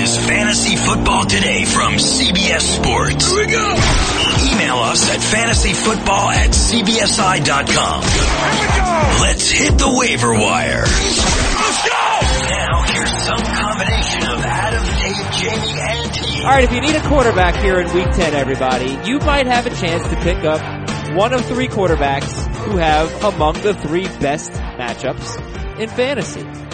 is Fantasy Football Today from CBS Sports. Here we go. Email us at fantasyfootball at cbsi.com. Here we go. Let's hit the waiver wire. Let's go. Now here's some combination of Adam, Dave, Jamie, and T. All right, if you need a quarterback here in week 10, everybody, you might have a chance to pick up one of three quarterbacks who have among the three best matchups in fantasy.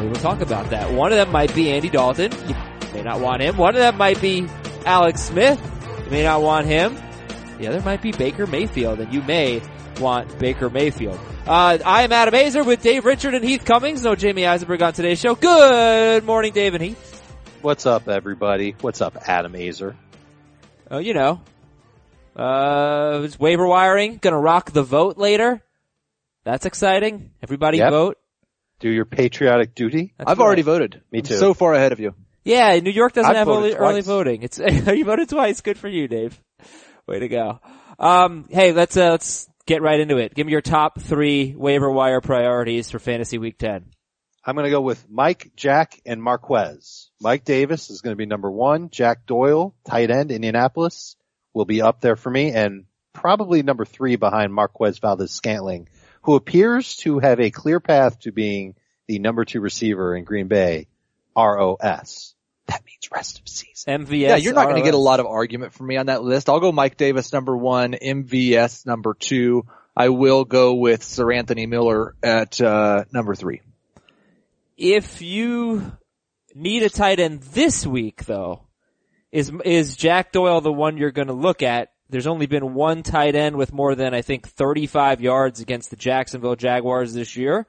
We will talk about that. One of them might be Andy Dalton. You may not want him. One of them might be Alex Smith. You may not want him. The other might be Baker Mayfield, and you may want Baker Mayfield. Uh, I am Adam Aizer with Dave Richard and Heath Cummings. No Jamie Eisenberg on today's show. Good morning, Dave and Heath. What's up, everybody? What's up, Adam Aizer? Oh, you know, uh, it's waiver wiring. Gonna rock the vote later. That's exciting. Everybody Yep. vote. Do your patriotic duty. That's I've right. already voted. Me I'm too. so far ahead of you. Yeah, New York doesn't I've have early, early voting. It's you voted twice. Good for you, Dave. Way to go. Um, hey, let's uh, let's get right into it. Give me your top three waiver wire priorities for fantasy week ten. I'm going to go with Mike, Jack, and Marquez. Mike Davis is going to be number one. Jack Doyle, tight end, Indianapolis, will be up there for me, and probably number three behind Marquez Valdes Scantling, who appears to have a clear path to being the number two receiver in Green Bay, ROS. That means rest of season. MVS. yeah, you're not going to get a lot of argument from me on that list. I'll go Mike Davis number one, MVS number two. I will go with Sir Anthony Miller at uh, number three. If you need a tight end this week, though, is is Jack Doyle the one you're going to look at? There's only been one tight end with more than I think 35 yards against the Jacksonville Jaguars this year,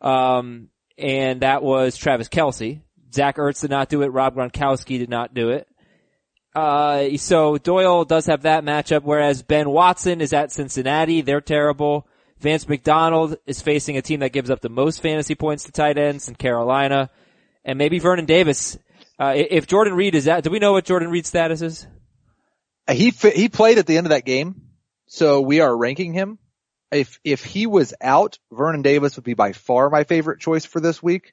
um, and that was Travis Kelce. Zach Ertz did not do it. Rob Gronkowski did not do it. Uh, so Doyle does have that matchup, whereas Ben Watson is at Cincinnati. They're terrible. Vance McDonald is facing a team that gives up the most fantasy points to tight ends in Carolina. And maybe Vernon Davis. Uh, if Jordan Reed is out, do we know what Jordan Reed's status is? He he played at the end of that game, so we are ranking him. If if he was out, Vernon Davis would be by far my favorite choice for this week.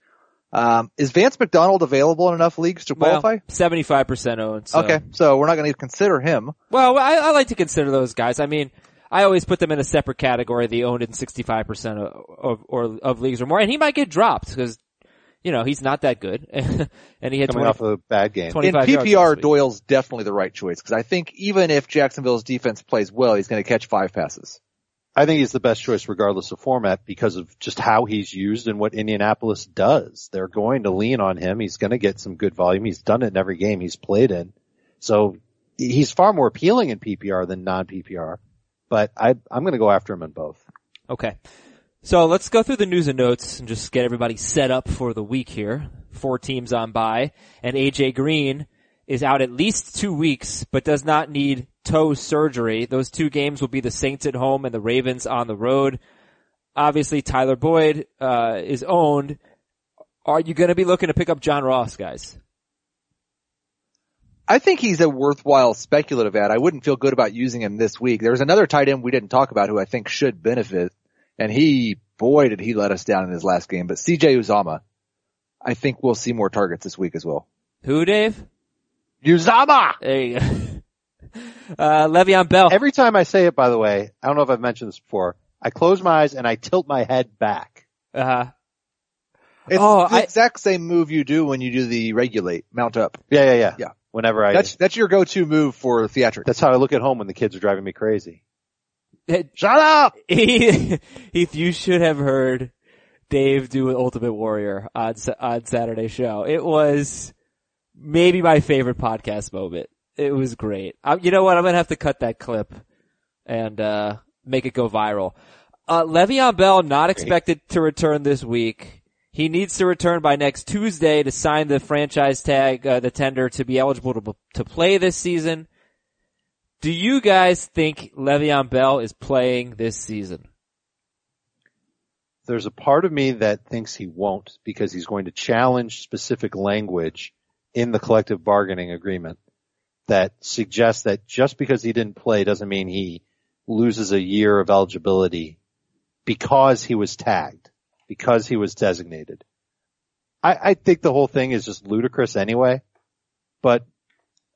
Um, is Vance McDonald available in enough leagues to qualify? Well, 75% owned. So. Okay, so we're not going to consider him. Well, I, I like to consider those guys. I mean, I always put them in a separate category, the owned in 65% of, of, or, of leagues or more. And he might get dropped because, you know, he's not that good. and he had Coming 20, off a bad game. In PPR. Doyle's definitely the right choice because I think even if Jacksonville's defense plays well, he's going to catch five passes. I think he's the best choice regardless of format because of just how he's used and what Indianapolis does. They're going to lean on him. He's going to get some good volume. He's done it in every game he's played in. So he's far more appealing in PPR than non-PPR, but I, I'm going to go after him in both. Okay. So let's go through the news and notes and just get everybody set up for the week here. Four teams on bye and AJ Green is out at least two weeks, but does not need toe surgery. Those two games will be the Saints at home and the Ravens on the road. Obviously Tyler Boyd, uh, is owned. Are you going to be looking to pick up John Ross, guys? I think he's a worthwhile speculative add. I wouldn't feel good about using him this week. There's another tight end we didn't talk about who I think should benefit, and he, boy, did he let us down in his last game. But CJ Uzomah, I think we'll see more targets this week as well. Who, Dave? Uzomah! There you go. Uh, Le'Veon Bell. Every time I say it, by the way, I don't know if I've mentioned this before, I close my eyes and I tilt my head back. Uh, huh. It's Oh, the I- exact same move you do when you do the regulate, mount up. Yeah, yeah, yeah. Yeah. Whenever I, That's, that's your go-to move for theatrics. that's how I look at home when the kids are driving me crazy. Shut up! Heath, you should have heard Dave do Ultimate Warrior on on Saturday show. It was maybe my favorite podcast moment. It was great. Um, you know what? I'm gonna have to cut that clip and uh, make it go viral. Uh, Le'Veon Bell not expected to return this week. He needs to return by next Tuesday to sign the franchise tag, uh, the tender to be eligible to to play this season. Do you guys think Le'Veon Bell is playing this season? there's a part of me that thinks he won't because he's going to challenge specific language in the collective bargaining agreement that suggests that just because he didn't play doesn't mean he loses a year of eligibility because he was tagged, because he was designated. I, I think the whole thing is just ludicrous anyway, but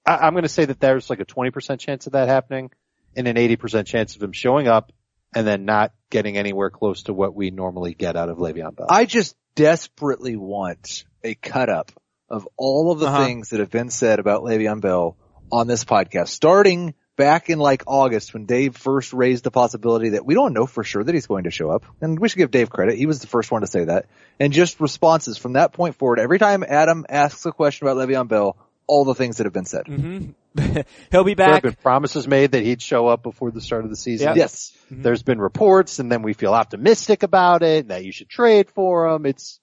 I, I'm going to say that there's like a 20% chance of that happening and an 80% chance of him showing up and then not getting anywhere close to what we normally get out of Le'Veon Bell. I just desperately want a cut up of all of the Uh-huh. things that have been said about Le'Veon Bell on this podcast, starting back in like August when Dave first raised the possibility that we don't know for sure that he's going to show up. And we should give Dave credit. He was the first one to say that. And just responses from that point forward. Every time Adam asks a question about Le'Veon Bell, all the things that have been said. Mm-hmm. He'll be back. there have been promises made that he'd show up before the start of the season. Yep. Yes. Mm-hmm. There's been reports and then we feel optimistic about it and that you should trade for him. It's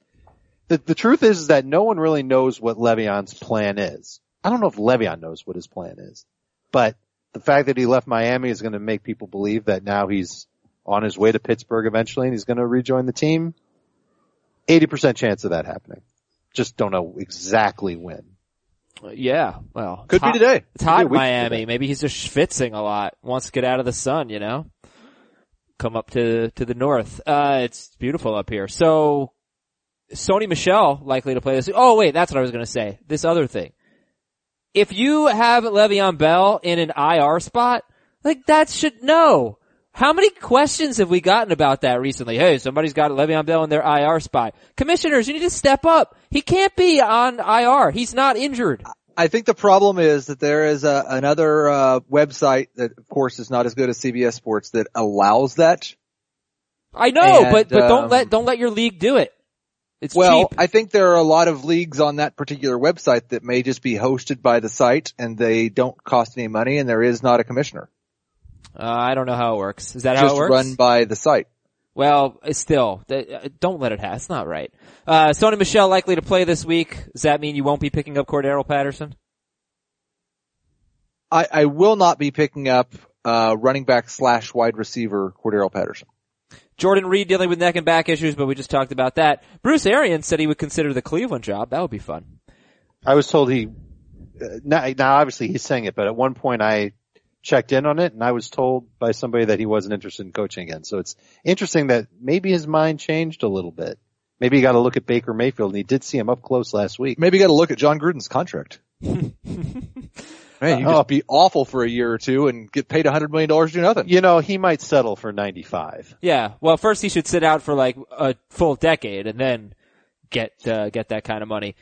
the, the truth is, is that no one really knows what Le'Veon's plan is. I don't know if Le'Veon knows what his plan is, but the fact that he left Miami is going to make people believe that now he's on his way to Pittsburgh eventually and he's going to rejoin the team. 80% chance of that happening. Just don't know exactly when. Yeah, well, Could be today. It's hot in Could be a week Miami. today. Maybe he's just schwitzing a lot. Wants to get out of the sun, you know? Come up to, to the north. Uh, it's beautiful up here. So, Sony Michel likely to play this. Oh wait, that's what I was gonna say. This other thing. If you have Le'Veon Bell in an IR spot, like that should know. How many questions have we gotten about that recently? Hey, somebody's got Le'Veon Bell in their IR spot. Commissioners, you need to step up. He can't be on IR. He's not injured. I think the problem is that there is a, another uh, website that, of course, is not as good as CBS Sports that allows that. I know, And, but but don't um, let don't let your league do it. It's Well, cheap. I think there are a lot of leagues on that particular website that may just be hosted by the site and they don't cost any money and there is not a commissioner. Uh, I don't know how it works. Is that how it works? run by the site. Well, it's still, uh, don't let it happen. It's not right. Uh, Sony Michel likely to play this week. Does that mean you won't be picking up Cordarrelle Patterson? I, I will not be picking up uh, running back slash wide receiver Cordarrelle Patterson. Jordan Reed dealing with neck and back issues, but we just talked about that. Bruce Arians said he would consider the Cleveland job. That would be fun. I was told he, uh, now, now obviously he's saying it, but at one point I checked in on it and I was told by somebody that he wasn't interested in coaching again. So it's interesting that maybe his mind changed a little bit. Maybe he got to look at Baker Mayfield and he did see him up close last week. Maybe you got to look at Jon Gruden's contract. Man, you Oh. just be awful for a year or two and get paid a hundred million dollars to do nothing. You know, he might settle for 95. Yeah. Well, first he should sit out for like a full decade and then get, uh, get that kind of money.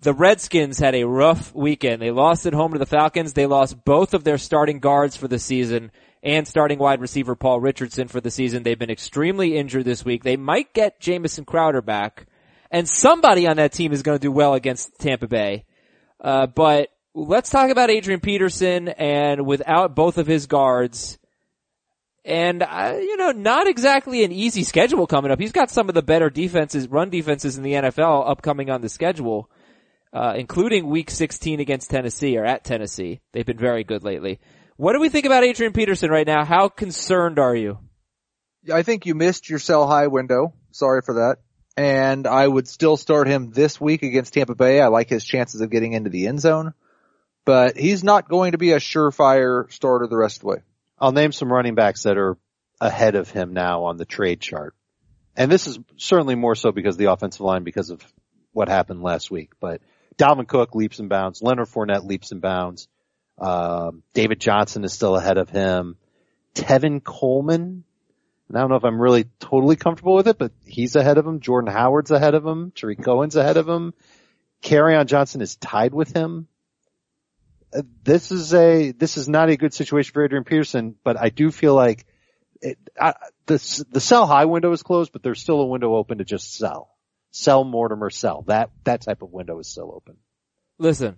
The Redskins had a rough weekend. They lost at home to the Falcons. They lost both of their starting guards for the season and starting wide receiver Paul Richardson for the season. They've been extremely injured this week. They might get Jamison Crowder back and somebody on that team is going to do well against Tampa Bay. Uh, but let's talk about Adrian Peterson and without both of his guards, and uh, you know, not exactly an easy schedule coming up. He's got some of the better defenses, run defenses in the NFL upcoming on the schedule, uh, including Week 16 against Tennessee or at Tennessee. They've been very good lately. What do we think about Adrian Peterson right now? How concerned are you? I think you missed your sell high window. Sorry for that. And I would still start him this week against Tampa Bay. I like his chances of getting into the end zone, but he's not going to be a surefire starter the rest of the way. I'll name some running backs that are ahead of him now on the trade chart. And this is certainly more so because of the offensive line because of what happened last week. But Dalvin Cook leaps and bounds. Leonard Fournette leaps and bounds. Um, David Johnson is still ahead of him. Tevin Coleman. And I don't know if I'm really totally comfortable with it, but he's ahead of him. Jordan Howard's ahead of him. Tarik Cohen's ahead of him. Kerryon Johnson is tied with him. Uh, This is a, this is not a good situation for Adrian Peterson, but I do feel like it, I, the, the sell high window is closed, but there's still a window open to just sell. Sell Mortimer, sell. That, that type of window is still open. Listen,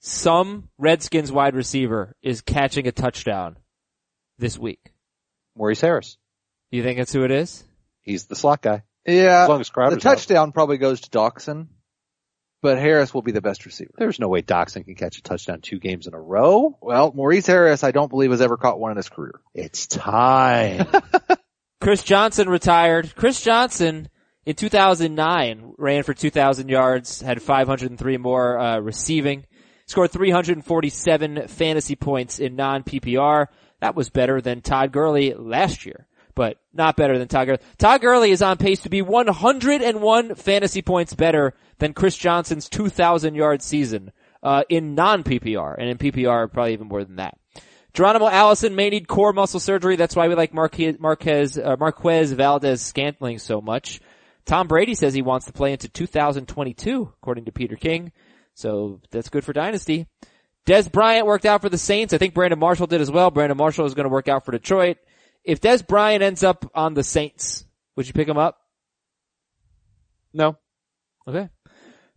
some Redskins wide receiver is catching a touchdown this week. Maurice Harris. You think that's who it is? He's the slot guy. Yeah. As long as the Crowder's out. touchdown probably goes to Doctson, but Harris will be the best receiver. There's no way Doctson can catch a touchdown two games in a row. Well, Maurice Harris, I don't believe has ever caught one in his career. It's time. Chris Johnson retired. Chris Johnson in 2009 ran for 2,000 yards, had 503 more uh, receiving, scored 347 fantasy points in non-PPR. That was better than Todd Gurley last year. but not better than Todd Gurley. Todd Gurley is on pace to be 101 fantasy points better than Chris Johnson's 2,000 yard season uh, in non PPR, and in PPR probably even more than that. Geronimo Allison may need core muscle surgery. That's why we like Marquez, Marquez, uh, Marquez Valdes Scantling so much. Tom Brady says he wants to play into 2022, according to Peter King. So that's good for Dynasty. Dez Bryant worked out for the Saints. I think Brandon Marshall did as well. Brandon Marshall is going to work out for Detroit. If Dez Bryant ends up on the Saints, would you pick him up? No. Okay.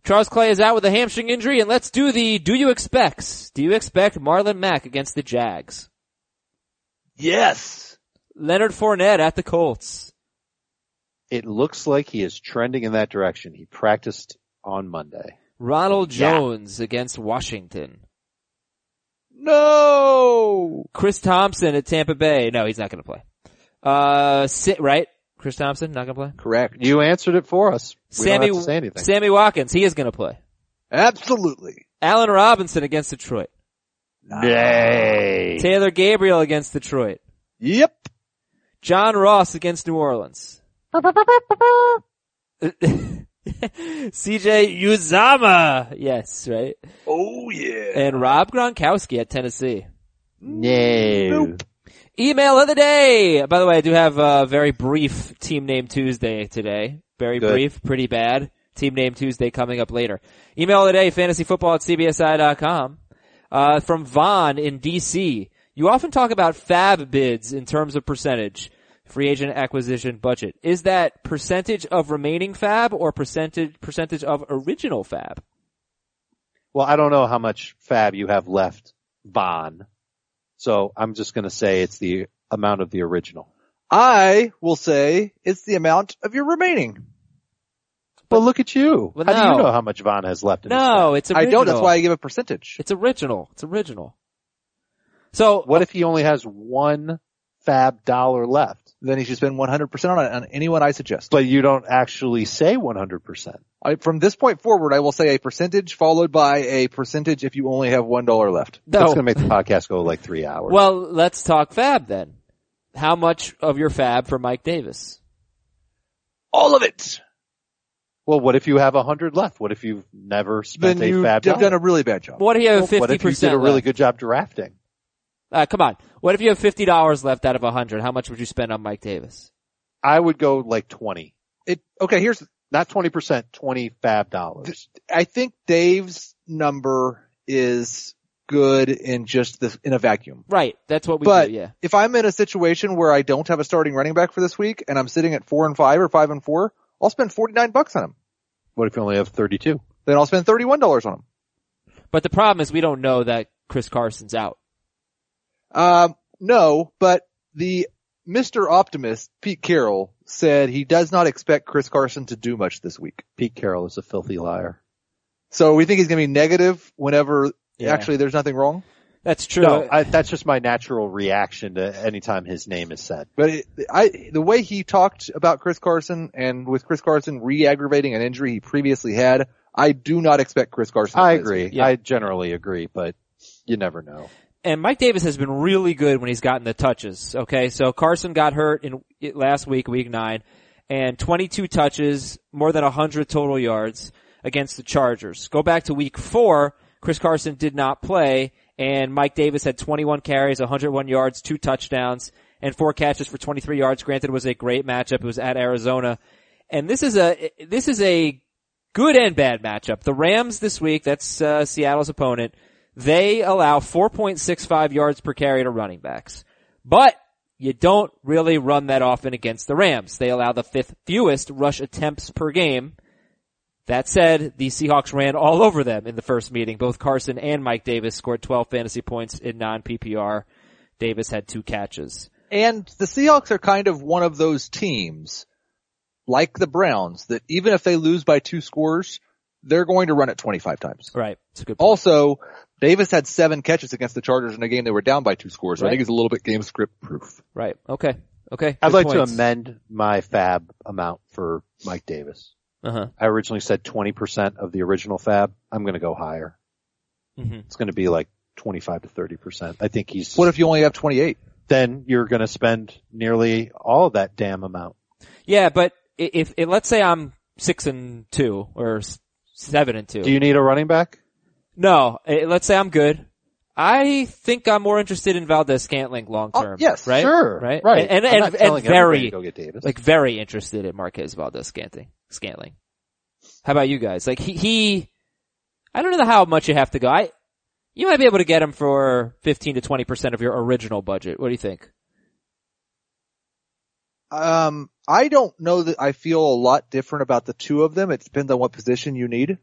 Charles Clay is out with a hamstring injury, and let's do the do you expects. Do you expect Marlon Mack against the Jags? Yes. Leonard Fournette at the Colts. It looks like he is trending in that direction. He practiced on Monday. Ronald Yeah. Jones against Washington. No. Chris Thompson at Tampa Bay. No, he's not going to play. Uh, sit, right? Chris Thompson, not going to play? Correct. You answered it for us. We Sammy, don't have to say anything. Sammy Watkins, he is going to play. Absolutely. Allen Robinson against Detroit. Yay. Taylor Gabriel against Detroit. Yep. John Ross against New Orleans. CJ Uzomah. Yes, right? Oh yeah. And Rob Gronkowski at Tennessee. No. Email of the day. By the way, I do have a very brief Team Name Tuesday today. Very Good. brief, pretty bad. Team Name Tuesday coming up later. Email of the day, fantasyfootball at cbsi.com. Uh, from Vaughn in DC. You often talk about FAAB bids in terms of percentage. Free agent acquisition budget. Is that percentage of remaining FAAB or percentage, percentage of original FAAB? Well, I don't know how much FAAB you have left, Von. So I'm just going to say it's the amount of the original. I will say it's the amount of your remaining. But look at you. Well, how do no. you know how much Von has left in No, FAAB? it's I don't. That's why I give a percentage. It's original. It's original. So What uh, if he only has one FAAB dollar left? Then he should spend 100% on it on anyone I suggest. But you don't actually say 100%. I, from this point forward, I will say a percentage followed by a percentage if you only have one dollar left. no. That's going to make the podcast go like three hours. Well, let's talk FAAB then. How much of your FAAB for Mike Davis? All of it. well, what if you have a hundred left? What if you've never spent Then a you FAAB have done a really bad job. What if you have Well, fifty what if you did a really good job drafting? Uh, come on. What if you have fifty dollars left out of a hundred? How much would you spend on Mike Davis? I would go like 20. It, okay, here's, Not 20%, twenty five dollars. I think Dave's number is good in just the, in a vacuum. Right. That's what we But do. Yeah. if I'm in a situation where I don't have a starting running back for this week and I'm sitting at four and five or five and four, I'll spend 49 bucks on him. What if you only have 32? Then I'll spend $31 on him. But the problem is we don't know that Chris Carson's out. Um, no, but the Mr. Optimist, Pete Carroll, said he does not expect Chris Carson to do much this week. Pete Carroll is a filthy liar. So we think he's going to be negative whenever Yeah. actually there's nothing wrong. That's true. No, I, that's just my natural reaction to anytime his name is said. But it, I, the way he talked about Chris Carson and with Chris Carson re-aggravating an injury he previously had, I do not expect Chris Carson. to I agree. Yeah. I generally agree, but you never know. And Mike Davis has been really good when he's gotten the touches. Okay, so Carson got hurt in last week, week nine, and 22 touches, more than 100 total yards against the Chargers. Go back to week four, Chris Carson did not play, and Mike Davis had 21 carries, 101 yards, two touchdowns, and four catches for 23 yards. Granted, it was a great matchup. It was at Arizona, and this is a this is a good and bad matchup. The Rams this week, that's uh, Seattle's opponent. They allow 4.65 yards per carry to running backs. But you don't really run that often against the Rams. They allow the fifth fewest rush attempts per game. That said, the Seahawks ran all over them in the first meeting. Both Carson and Mike Davis scored 12 fantasy points in non-PPR. Davis had two catches. And the Seahawks are kind of one of those teams, like the Browns, that even if they lose by two scores, they're going to run it 25 times. Right. It's a good point. Also, Davis had seven catches against the Chargers in a game they were down by two scores. So I think he's a little bit game script proof. Right. Okay. Okay. I'd Good like points. to amend my FAAB amount for Mike Davis. Uh-huh. I originally said 20% of the original FAAB. I'm going to go higher. Mhm. It's going to be like 25 to 30%. I think he's, What if you only have 28? then you're going to spend nearly all of that damn amount. Yeah, but i- if, if let's say I'm six and two or s- seven and two. Do you need a running back? no, eh, let's say I'm good. I think I'm more interested in Valdes Scantling long Oh, term. yes, right? Sure. right, Right. and and and, and very to go get Davis. like very interested in Marquez Valdes Scantling. Scantling. How about you guys? Like he, he, I don't know how much you have to go. I, you might be able to get him for 15 to 20% of your original budget. What do you think? Um, I don't know that I feel a lot different about the two of them. It depends on what position you need.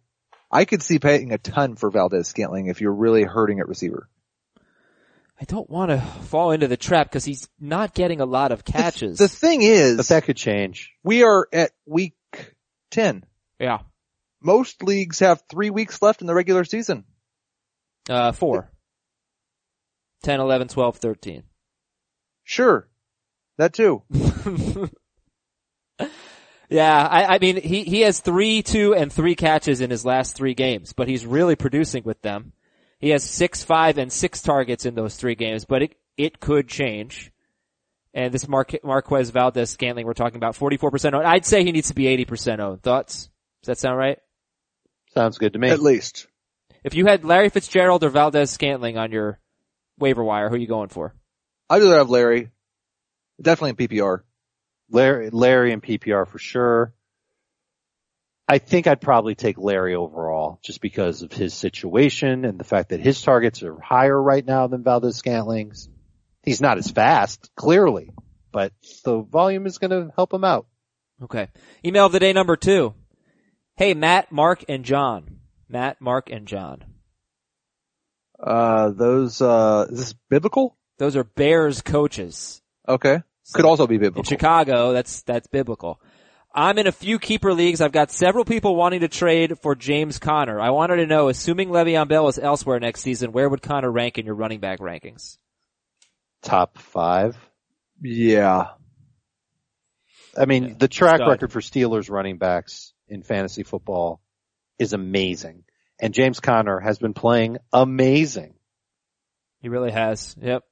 I could see paying a ton for Valdes Scantling if you're really hurting at receiver. I don't want to fall into the trap because he's not getting a lot of catches. The thing is, but that could change. we are at week 10. yeah. Most leagues have three weeks left in the regular season. Uh, four. 10, 11, 12, 13. Sure. That too. Yeah, I, I mean, he, he has three, two, and three catches in his last three games, but he's really producing with them. He has six, five, and six targets in those three games, but it, it could change. And this Mar- Marquez Valdes Scantling we're talking about, 44% owned. I'd say he needs to be 80% owned. Thoughts? Does that sound right? Sounds good to me. At least. If you had Larry Fitzgerald or Valdes Scantling on your waiver wire, who are you going for? I'd rather have Larry. Definitely in PPR. Larry, Larry and PPR for sure. I think I'd probably take Larry overall just because of his situation and the fact that his targets are higher right now than Valdes Scantling's. He's not as fast, clearly, but the volume is going to help him out. Okay. Email of the day number two. Hey, Matt, Mark, and John. Matt, Mark, and John. Uh, those, uh, is this biblical? Those are Bears coaches. Okay. Could also be biblical. In biblical. Chicago, that's, that's biblical. I'm in a few keeper leagues. I've got several people wanting to trade for James Conner. I wanted to know, assuming Le'Veon Bell is elsewhere next season, where would Conner rank in your running back rankings? Top five. Yeah. I mean, Yeah, the track stud. record for Steelers running backs in fantasy football is amazing. And James Conner has been playing amazing. He really has. Yep.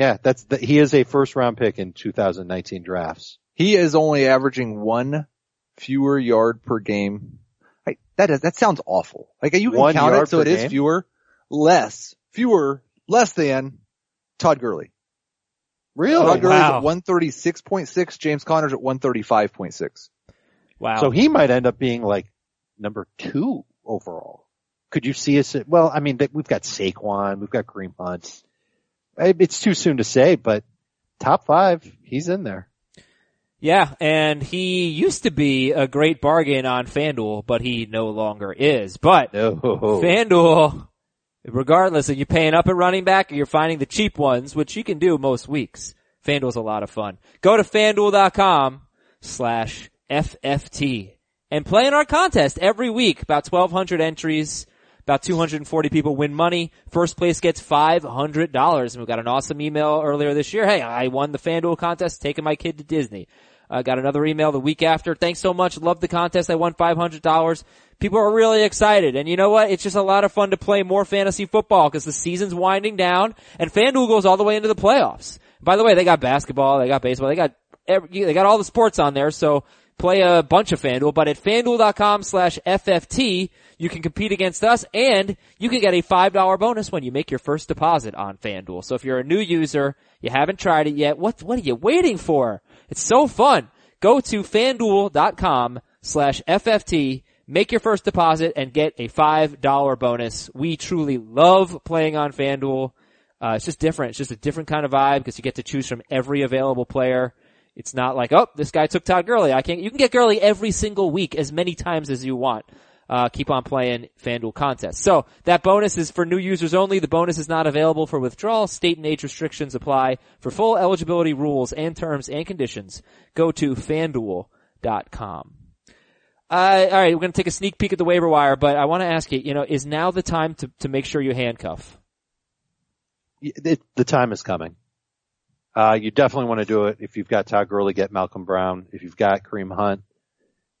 Yeah, that's the, he is a first round pick in 2019 drafts. He is only averaging one fewer yard per game. I, that is, that sounds awful. Like you can One count it so per it is game? fewer, less, fewer, less than Todd Gurley. Really? Todd Gurley's wow. at 136.6, James Conner's at 135.6. Wow. So he might end up being like number two overall. Could you see us? At, well, I mean, we've got Saquon, we've got Kareem Hunt. It's too soon to say, but top five, he's in there. Yeah, and he used to be a great bargain on FanDuel, but he no longer is. But No. FanDuel, regardless of you paying up at running back or you're finding the cheap ones, which you can do most weeks, FanDuel's a lot of fun. Go to FanDuel.com slash FFT and play in our contest every week. About 1200 entries. About 240 people win money. First place gets $500. And we got an awesome email earlier this year. Hey, I won the FanDuel contest, taking my kid to Disney. I got another email the week after. Thanks so much. Love the contest. I won $500. People are really excited. And you know what? It's just a lot of fun to play more fantasy football because the season's winding down and FanDuel goes all the way into the playoffs. By the way, they got basketball, they got baseball, they got every, they got all the sports on there. So play a bunch of FanDuel, but at fanduel.com slash FFT, you can compete against us and you can get a $5 bonus when you make your first deposit on FanDuel. So if you're a new user, you haven't tried it yet, what, what are you waiting for? It's so fun. Go to fanduel.com slash FFT, make your first deposit and get a $5 bonus. We truly love playing on FanDuel. Uh, it's just different. It's just a different kind of vibe because you get to choose from every available player. It's not like, oh, this guy took Todd Gurley. I can't, you can get Gurley every single week as many times as you want. Uh, keep on playing FanDuel contests. So that bonus is for new users only. The bonus is not available for withdrawal. State and age restrictions apply. For full eligibility rules and terms and conditions, go to fanduel.com. Uh, all right, we're going to take a sneak peek at the waiver wire, but I want to ask you, you know, is now the time to, to make sure you handcuff? It, the time is coming. Uh, you definitely want to do it. If you've got Todd Gurley, get Malcolm Brown. If you've got Kareem Hunt,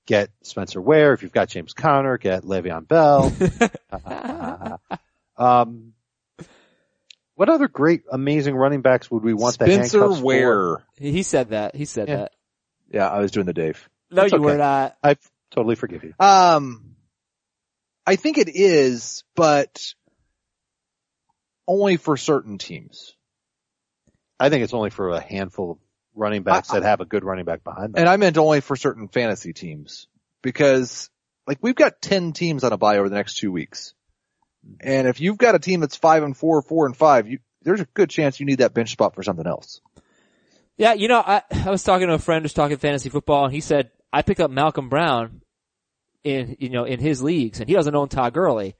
get Spencer Ware. If you've got James Conner, get Le'Veon Bell. um, What other great, amazing running backs would we want the Spencer handcuffs for? Ware. He he said that. He said Yeah. that. Yeah, I was doing the Dave. No, It's you okay. were not. I totally forgive you. Um, I think it is, but only for certain teams. I think it's only for a handful of running backs that have a good running back behind them. And I meant only for certain fantasy teams because like we've got 10 teams on a bye over the next two weeks. And if you've got a team that's five and four, four and five, you, there's a good chance you need that bench spot for something else. Yeah, you know, I I was talking to a friend who's talking fantasy football, and he said I picked up Malcolm Brown in you know in his leagues, and he doesn't own Todd Gurley.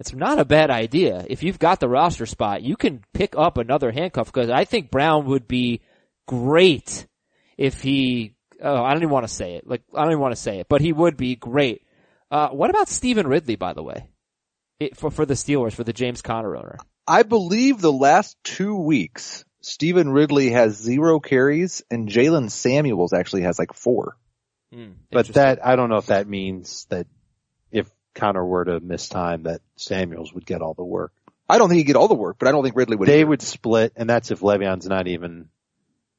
It's not a bad idea if you've got the roster spot. You can pick up another handcuff because I think Brown would be great if he. Oh, I don't even want to say it. Like I don't even want to say it, but he would be great. Uh, what about Stevan Ridley, by the way, it, for for the Steelers for the James Conner owner? I believe the last two weeks, Stevan Ridley has zero carries and Jaylen Samuels actually has like four. Hmm, But that, I don't know if that means that if Conner were to miss time that Samuels would get all the work. I don't think he'd get all the work, but I don't think Ridley would. They either. would split and that's if Le'Veon's not even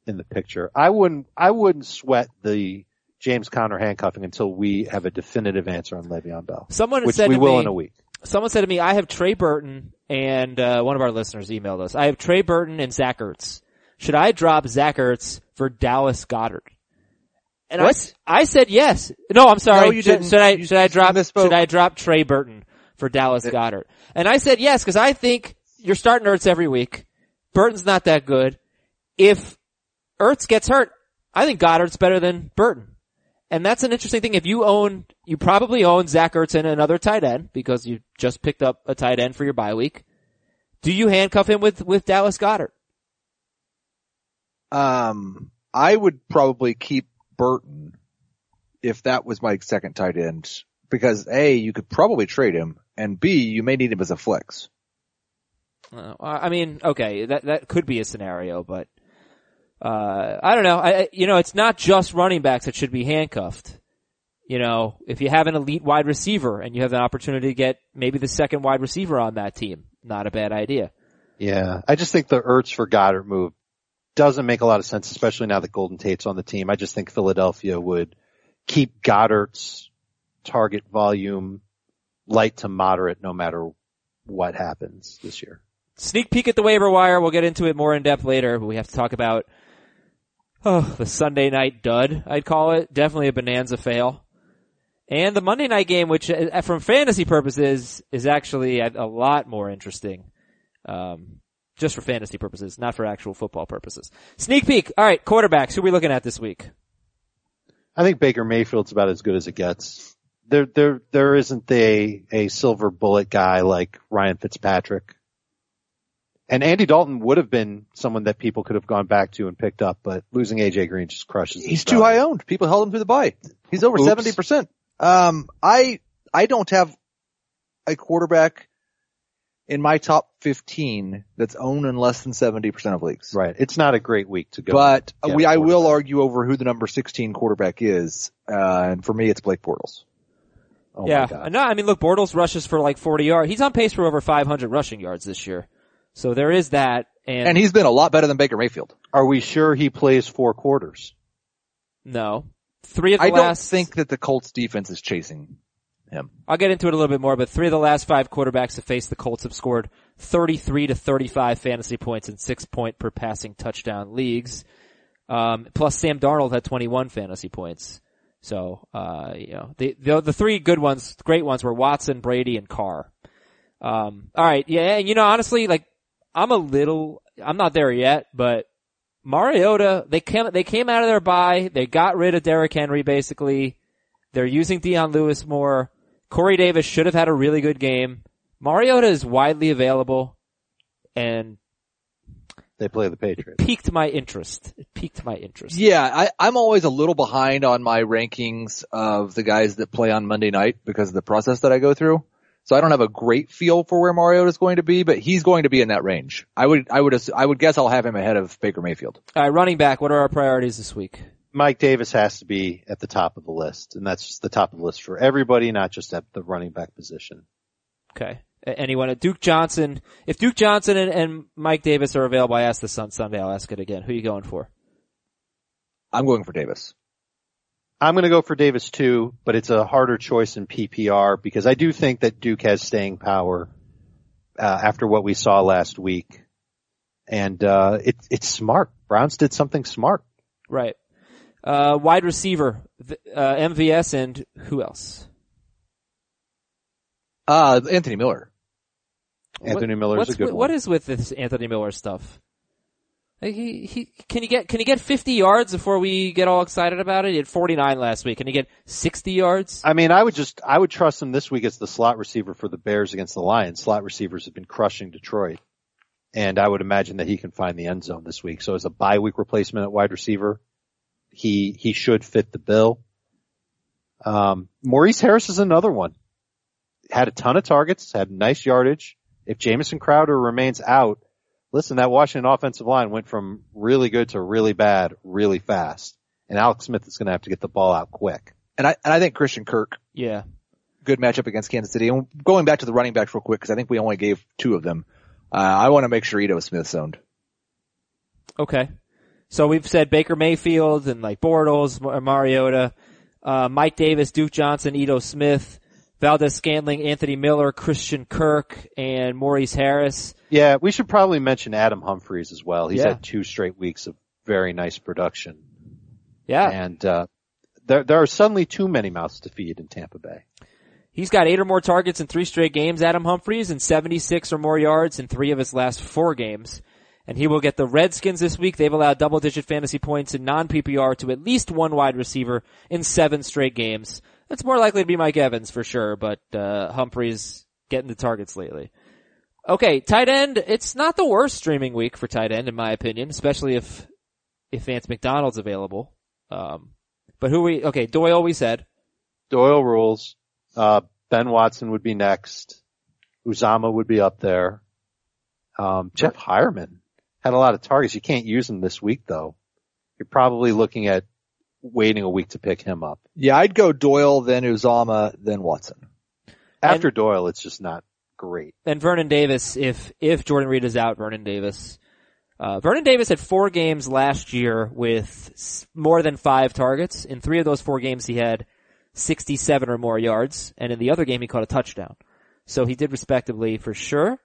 in the picture. I wouldn't, I wouldn't sweat the James Conner handcuffing until we have a definitive answer on Le'Veon Bell. someone Which said we will me, in a week. someone said to me, I have Trey Burton and uh, one of our listeners emailed us. I have Trey Burton and Zach Ertz. Should I drop Zach Ertz for Dallas Goedert? And I What? s- I, said yes. No, I'm sorry. No, you should, didn't. should I You- should I drop misspoke. should I drop Trey Burton for Dallas Goedert? And I said yes because I think you're starting Ertz every week. Burton's not that good. If Ertz gets hurt, I think Goedert's better than Burton. And that's an interesting thing. If you own, you probably own Zach Ertz and another tight end because you just picked up a tight end for your bye week. Do you handcuff him with, with Dallas Goedert? Um, I would probably keep Burton if that was my second tight end because A, you could probably trade him and B, you may need him as a flex. Uh, I mean, okay, that, that could be a scenario, but, uh, I don't know. I, you know, it's not just running backs that should be handcuffed. You know, if you have an elite wide receiver and you have an opportunity to get maybe the second wide receiver on that team, not a bad idea. Yeah. I just think the Ertz for Goedert move doesn't make a lot of sense, especially now that Golden Tate's on the team. I just think Philadelphia would keep Goedert's target volume light to moderate no matter what happens this year. sneak peek at the waiver wire. We'll get into it more in depth later. But we have to talk about oh the Sunday night dud. I'd call it definitely a bonanza fail, and the Monday night game, which uh, from fantasy purposes is actually a, lot more interesting. Um, just for fantasy purposes, not for actual football purposes. Sneak peek. All right, quarterbacks. Who are we looking at this week? I think Baker Mayfield's about as good as it gets. There, there, there isn't a, a silver bullet guy like Ryan Fitzpatrick. And Andy Dalton would have been someone that people could have gone back to and picked up, but losing AJ Green just crushes. his He's too high owned. People held him through the bye. He's over 70%. Um, I, I don't have a quarterback in my top 15 that's owned in less than 70% of leagues. Right. It's not a great week to go. But we, I will argue over who the number 16 quarterback is. Uh, and for me, it's Blake Bortles. oh yeah, no, I mean, look, Bortles rushes for like 40 yards. He's on pace for over 500 rushing yards this year. So there is that, and, And he's been a lot better than Baker Mayfield. Are we sure he plays four quarters? no, three of the I don't think that the Colts defense is chasing him. I'll get into it a little bit more, but three of the last five quarterbacks that faced the Colts have scored 33 to 35 fantasy points in six point per passing touchdown leagues. Um, plus Sam Darnold had 21 fantasy points. So, uh, you know, the, the, the three good ones, great ones were Watson, Brady, and Carr. Um, alright, yeah, and you know, honestly, like, I'm a little, I'm not there yet, but Mariota, they came, they came out of their bye, they got rid of Derrick Henry basically, they're using Dion Lewis more, Corey Davis should have had a really good game, Mariota is widely available, and They play the Patriots. piqued my interest. It piqued my interest. Yeah, I, I'm always a little behind on my rankings of the guys that play on Monday night because of the process that I go through. So I don't have a great feel for where Mariota is going to be, but he's going to be in that range. I would, I would, I would guess I'll have him ahead of Baker Mayfield. Alright, running back, what are our priorities this week? Mike Davis has to be at the top of the list, and that's the top of the list for everybody, not just at the running back position. Okay. A- Anyone? Duke Johnson. If Duke Johnson and, and Mike Davis are available, I asked this on Sunday. I'll ask it again. Who are you going for? I'm going for Davis. I'm going to go for Davis too, but it's a harder choice in PPR because I do think that Duke has staying power uh, after what we saw last week, and uh, it, it's smart. Browns did something smart. Right. Uh, wide receiver, uh, MVS and who else? Uh, Anthony Miller. Anthony Miller Miller's what's a good with- one. What is with this Anthony Miller stuff? He, he, can he get, can he get 50 yards before we get all excited about it? He had 49 last week. Can he get 60 yards? I mean, I would just, I would trust him this week as the slot receiver for the Bears against the Lions. Slot receivers have been crushing Detroit. And I would imagine that he can find the end zone this week. So as a bye week replacement at wide receiver, he, he should fit the bill. Um, Maurice Harris is another one. Had a ton of targets, had nice yardage. If Jamison Crowder remains out, listen, that Washington offensive line went from really good to really bad really fast. And Alex Smith is going to have to get the ball out quick. And I, and I think Christian Kirk, Yeah. good matchup against Kansas City. And going back to the running backs real quick, cause I think we only gave two of them. Uh, I want to make sure Ito Smith's owned. Okay. So we've said Baker Mayfield and like Bortles, Mar- Mariota, uh, Mike Davis, Duke Johnson, Ito Smith, Valdes Scantling, Anthony Miller, Christian Kirk, and Maurice Harris. Yeah, we should probably mention Adam Humphries as well. He's Yeah. had two straight weeks of very nice production. Yeah. And, uh, there, there are suddenly too many mouths to feed in Tampa Bay. He's got eight or more targets in three straight games, Adam Humphries, and 76 or more yards in three of his last four games. And he will get the Redskins this week. They've allowed double digit fantasy points in non-PPR to at least one wide receiver in seven straight games. That's more likely to be Mike Evans for sure, but, uh, Humphries getting the targets lately. Okay, tight end, it's not the worst streaming week for tight end in my opinion, especially if, if Vance McDonald's available. Um, but who we, okay, Doyle we said. Doyle rules. Uh, Ben Watson would be next. Uzomah would be up there. Um, Jeff Heuerman had a lot of targets. You can't use him this week though. You're probably looking at waiting a week to pick him up. Yeah, I'd go Doyle, then Uzomah, then Watson. After Doyle, it's just not great. and Vernon Davis, if if Jordan Reed is out, Vernon Davis. Uh, Vernon Davis had four games last year with more than five targets. In three of those four games, he had 67 or more yards, and in the other game, he caught a touchdown. So he did respectably for sure.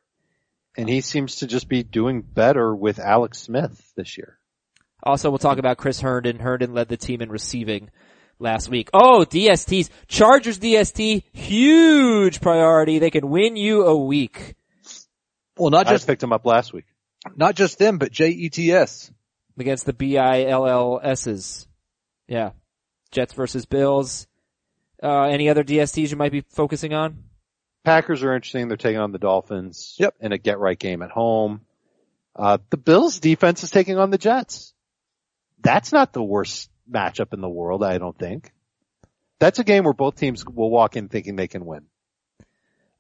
And he seems to just be doing better with Alex Smith this year. Also, we'll talk about Chris Herndon. Herndon led the team in receiving last week. Oh, DSTs. Chargers DST, huge priority. They can win you a week. Well, not I just, picked him up last week. not just them, but JETS. against the BILLSs. Yeah. Jets versus Bills. Uh, any other DSTs you might be focusing on? Packers are interesting. They're taking on the Dolphins Yep. in a get right game at home. Uh, the Bills defense is taking on the Jets. That's not the worst matchup in the world, I don't think. That's a game where both teams will walk in thinking they can win.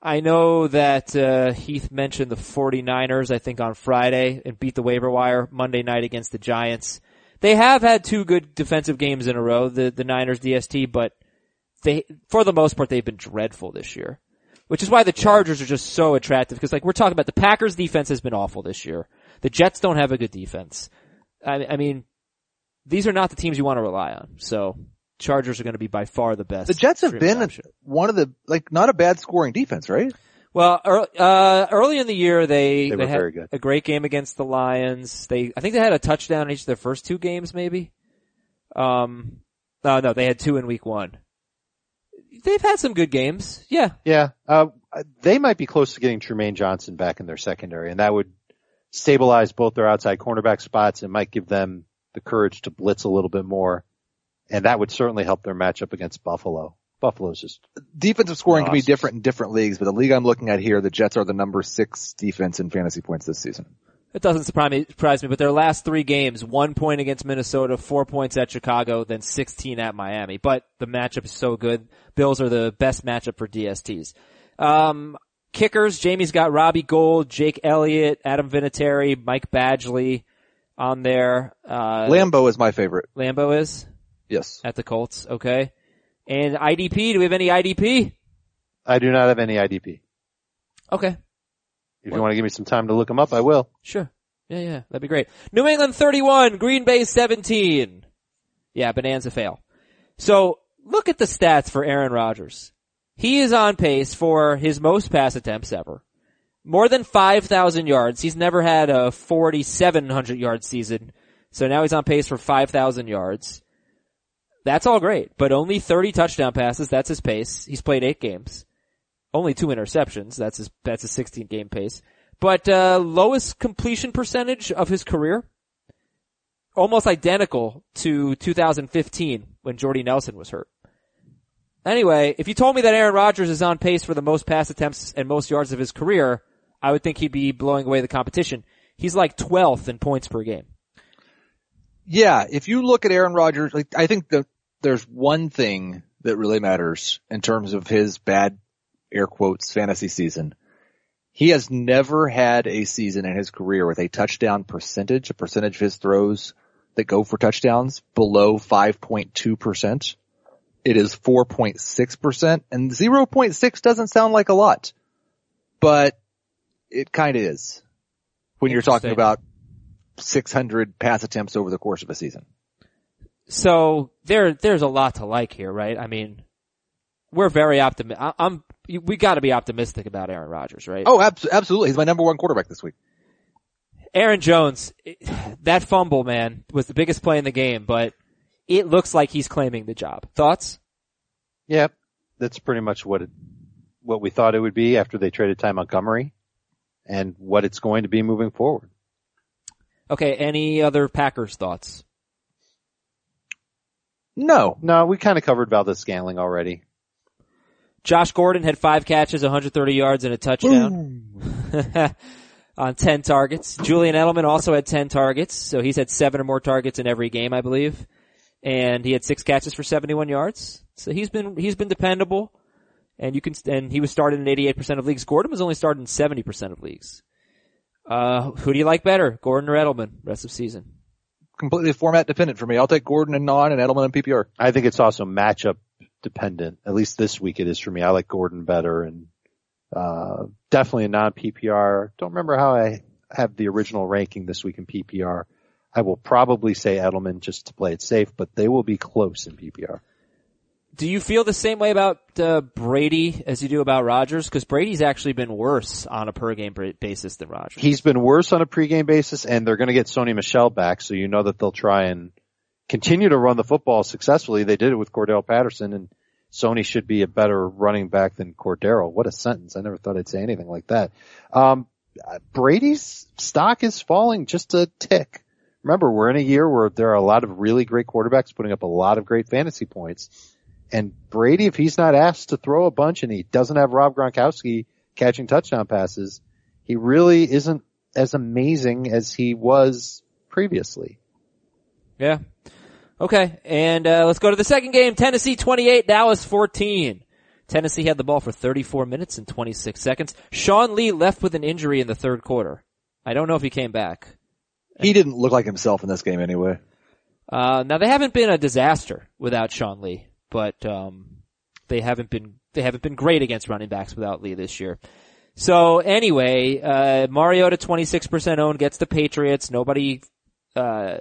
I know that, uh, Heath mentioned the 49ers, I think on Friday and beat the waiver wire Monday night against the Giants. They have had two good defensive games in a row, the, the Niners DST, but they, for the most part, they've been dreadful this year. Which is why the Chargers are just so attractive because like we're talking about the Packers defense has been awful this year. The Jets don't have a good defense. I, I mean, these are not the teams you want to rely on. So Chargers are going to be by far the best. The Jets have been option. one of the, like, not a bad scoring defense, right? Well, early, uh, early in the year, they, They were had a great game against the Lions. They, I think they had a touchdown in each of their first two games, maybe. Um, no, no, they had two in week one. They've had some good games. Yeah. Yeah, uh, they might be close to getting Trumaine Johnson back in their secondary and that would stabilize both their outside cornerback spots and might give them the courage to blitz a little bit more. And that would certainly help their matchup against Buffalo. Buffalo's just Defensive scoring can be different in different leagues, but the league I'm looking at here, the Jets are the number six defense in fantasy points this season. It doesn't surprise me, surprise me, but their last three games, one point against Minnesota, four points at Chicago, then 16 at Miami. But the matchup is so good. Bills are the best matchup for DSTs. Um, kickers, Jamie's got Robbie Gould, Jake Elliott, Adam Vinatieri, Mike Badgley on there. Uh, Lambo is my favorite. Lambo is Yes. at the Colts. Okay. And IDP, do we have any IDP? I do not have any IDP. Okay. If you want to give me some time to look them up, I will. Sure. Yeah, yeah, that'd be great. New England 31, Green Bay 17. Yeah, Bonanza fail. So look at the stats for Aaron Rodgers. He is on pace for his most pass attempts ever. More than 5,000 yards. He's never had a 4,700 yard season. So now he's on pace for 5,000 yards. That's all great, but only 30 touchdown passes. That's his pace. He's played eight games. Only two interceptions. That's his, that's his 16 game pace. But, uh, lowest completion percentage of his career. Almost identical to 2015 when Jordy Nelson was hurt. Anyway, if you told me that Aaron Rodgers is on pace for the most pass attempts and most yards of his career, I would think he'd be blowing away the competition. He's like 12th in points per game. Yeah, if you look at Aaron Rodgers, like, I think there's one thing that really matters in terms of his bad air quotes fantasy season. He has never had a season in his career with a touchdown percentage, a percentage of his throws that go for touchdowns below 5.2%. It is 4.6% and 0.6 doesn't sound like a lot, but it kind of is when you're talking about 600 pass attempts over the course of a season. So there, there's a lot to like here, right? I mean, we're very optimistic. I'm, we gotta be optimistic about Aaron Rodgers, right? Oh, abs- absolutely. He's my number one quarterback this week. Aaron Jones, it- that fumble, man, was the biggest play in the game, but it looks like he's claiming the job. Thoughts? Yep. That's pretty much what it, what we thought it would be after they traded Ty Montgomery and what it's going to be moving forward. Okay, any other Packers thoughts? No. No, we kind of covered Valdes Scantling already. Josh Gordon had five catches, 130 yards, and a touchdown on 10 targets. Julian Edelman also had 10 targets, so he's had seven or more targets in every game, I believe. And he had six catches for 71 yards. So he's been, he's been dependable. And you can, and he was started in 88% of leagues. Gordon was only started in 70% of leagues. Uh, who do you like better? Gordon or Edelman rest of season? Completely format dependent for me. I'll take Gordon and non and Edelman and PPR. I think it's also matchup dependent. At least this week it is for me. I like Gordon better and, uh, definitely a non PPR. Don't remember how I have the original ranking this week in PPR. I will probably say Edelman just to play it safe, but they will be close in PPR. Do you feel the same way about uh, Brady as you do about Rodgers? Because Brady's actually been worse on a per game basis than Rodgers. He's been worse on a pregame basis and they're going to get Sony Michel back. So you know that they'll try and continue to run the football successfully. They did it with Cordarrelle Patterson and Sony should be a better running back than Cordarrelle. What a sentence. I never thought I'd say anything like that. Um, Brady's stock is falling just a tick. Remember, we're in a year where there are a lot of really great quarterbacks putting up a lot of great fantasy points. And Brady, if he's not asked to throw a bunch and he doesn't have Rob Gronkowski catching touchdown passes, he really isn't as amazing as he was previously. Yeah. Okay, and uh, let's go to the second game. Tennessee 28, Dallas 14. Tennessee had the ball for 34 minutes and 26 seconds. Sean Lee left with an injury in the third quarter. I don't know if he came back. He didn't look like himself in this game anyway. Uh, now they haven't been a disaster without Sean Lee, but um, they haven't been they haven't been great against running backs without Lee this year. So anyway, uh, Mariota 26% owned gets the Patriots. Nobody, uh,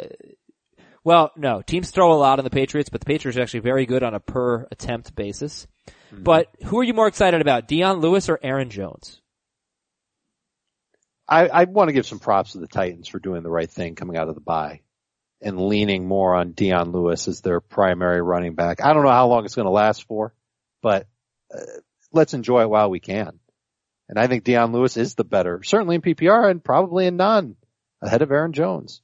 well, no, teams throw a lot on the Patriots, but the Patriots are actually very good on a per attempt basis. But who are you more excited about, Dion Lewis or Aaron Jones? I, I want to give some props to the Titans for doing the right thing coming out of the bye and leaning more on Dion Lewis as their primary running back. I don't know how long it's going to last for, but uh, let's enjoy it while we can. And I think Dion Lewis is the better, certainly in PPR and probably in non, ahead of Aaron Jones.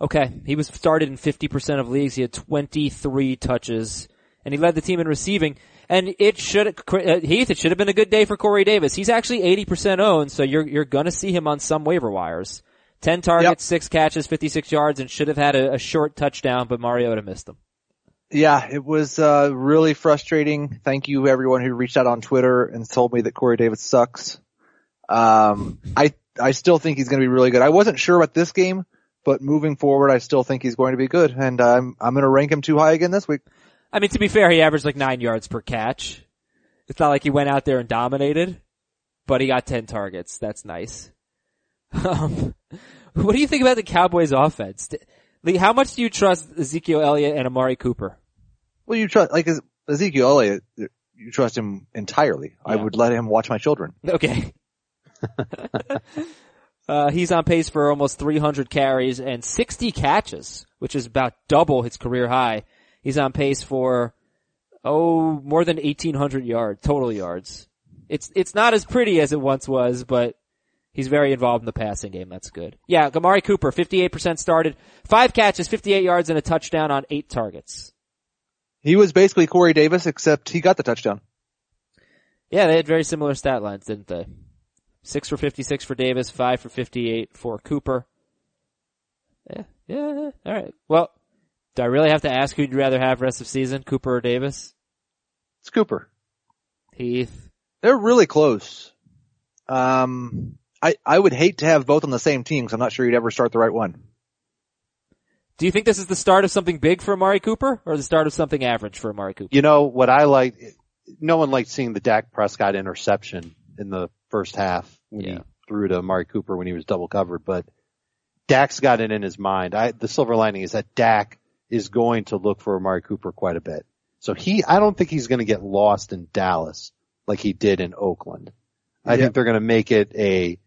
Okay, he was started in 50% of leagues. He had 23 touches, and he led the team in receiving. And it should, Heath, it should have been a good day for Corey Davis. He's actually 80% owned, so you're, you're gonna see him on some waiver wires. 10 targets, Yep. 6 catches, 56 yards, and should have had a, a short touchdown, but Mariota missed him. Yeah, it was uh, really frustrating. Thank you everyone who reached out on Twitter and told me that Corey Davis sucks. Um, I I still think he's going to be really good. I wasn't sure about this game, but moving forward, I still think he's going to be good, and I'm I'm going to rank him too high again this week. I mean, to be fair, he averaged like 9 yards per catch. It's not like he went out there and dominated, but he got 10 targets. That's nice. Um, what do you think about the Cowboys offense? Lee, how much do you trust Ezekiel Elliott and Amari Cooper? Well, you trust, like Ezekiel Elliott, you trust him entirely. I would let him watch my children. Okay. uh, he's on pace for almost 300 carries and 60 catches, which is about double his career high. He's on pace for, oh, more than 1800 yards, total yards. It's, it's not as pretty as it once was, but he's very involved in the passing game. That's good. Yeah, Gamari Cooper, 58% started, five catches, 58 yards and a touchdown on eight targets. He was basically Corey Davis, except he got the touchdown. Yeah, they had very similar stat lines, didn't they? Six for 56 for Davis, five for 58 for Cooper. Yeah, yeah, yeah. all right. Well, do I really have to ask who you'd rather have rest of season, Cooper or Davis? It's Cooper. Heath. They're really close. Um, I, I would hate to have both on the same team because I'm not sure you'd ever start the right one. Do you think this is the start of something big for Amari Cooper or the start of something average for Amari Cooper? You know what I like? No one liked seeing the Dak Prescott interception in the first half when Yeah. he threw to Amari Cooper when he was double covered, but Dak's got it in his mind. I, the silver lining is that Dak is going to look for Amari Cooper quite a bit. So he, I don't think he's going to get lost in Dallas like he did in Oakland. I Yeah. think they're going to make it a,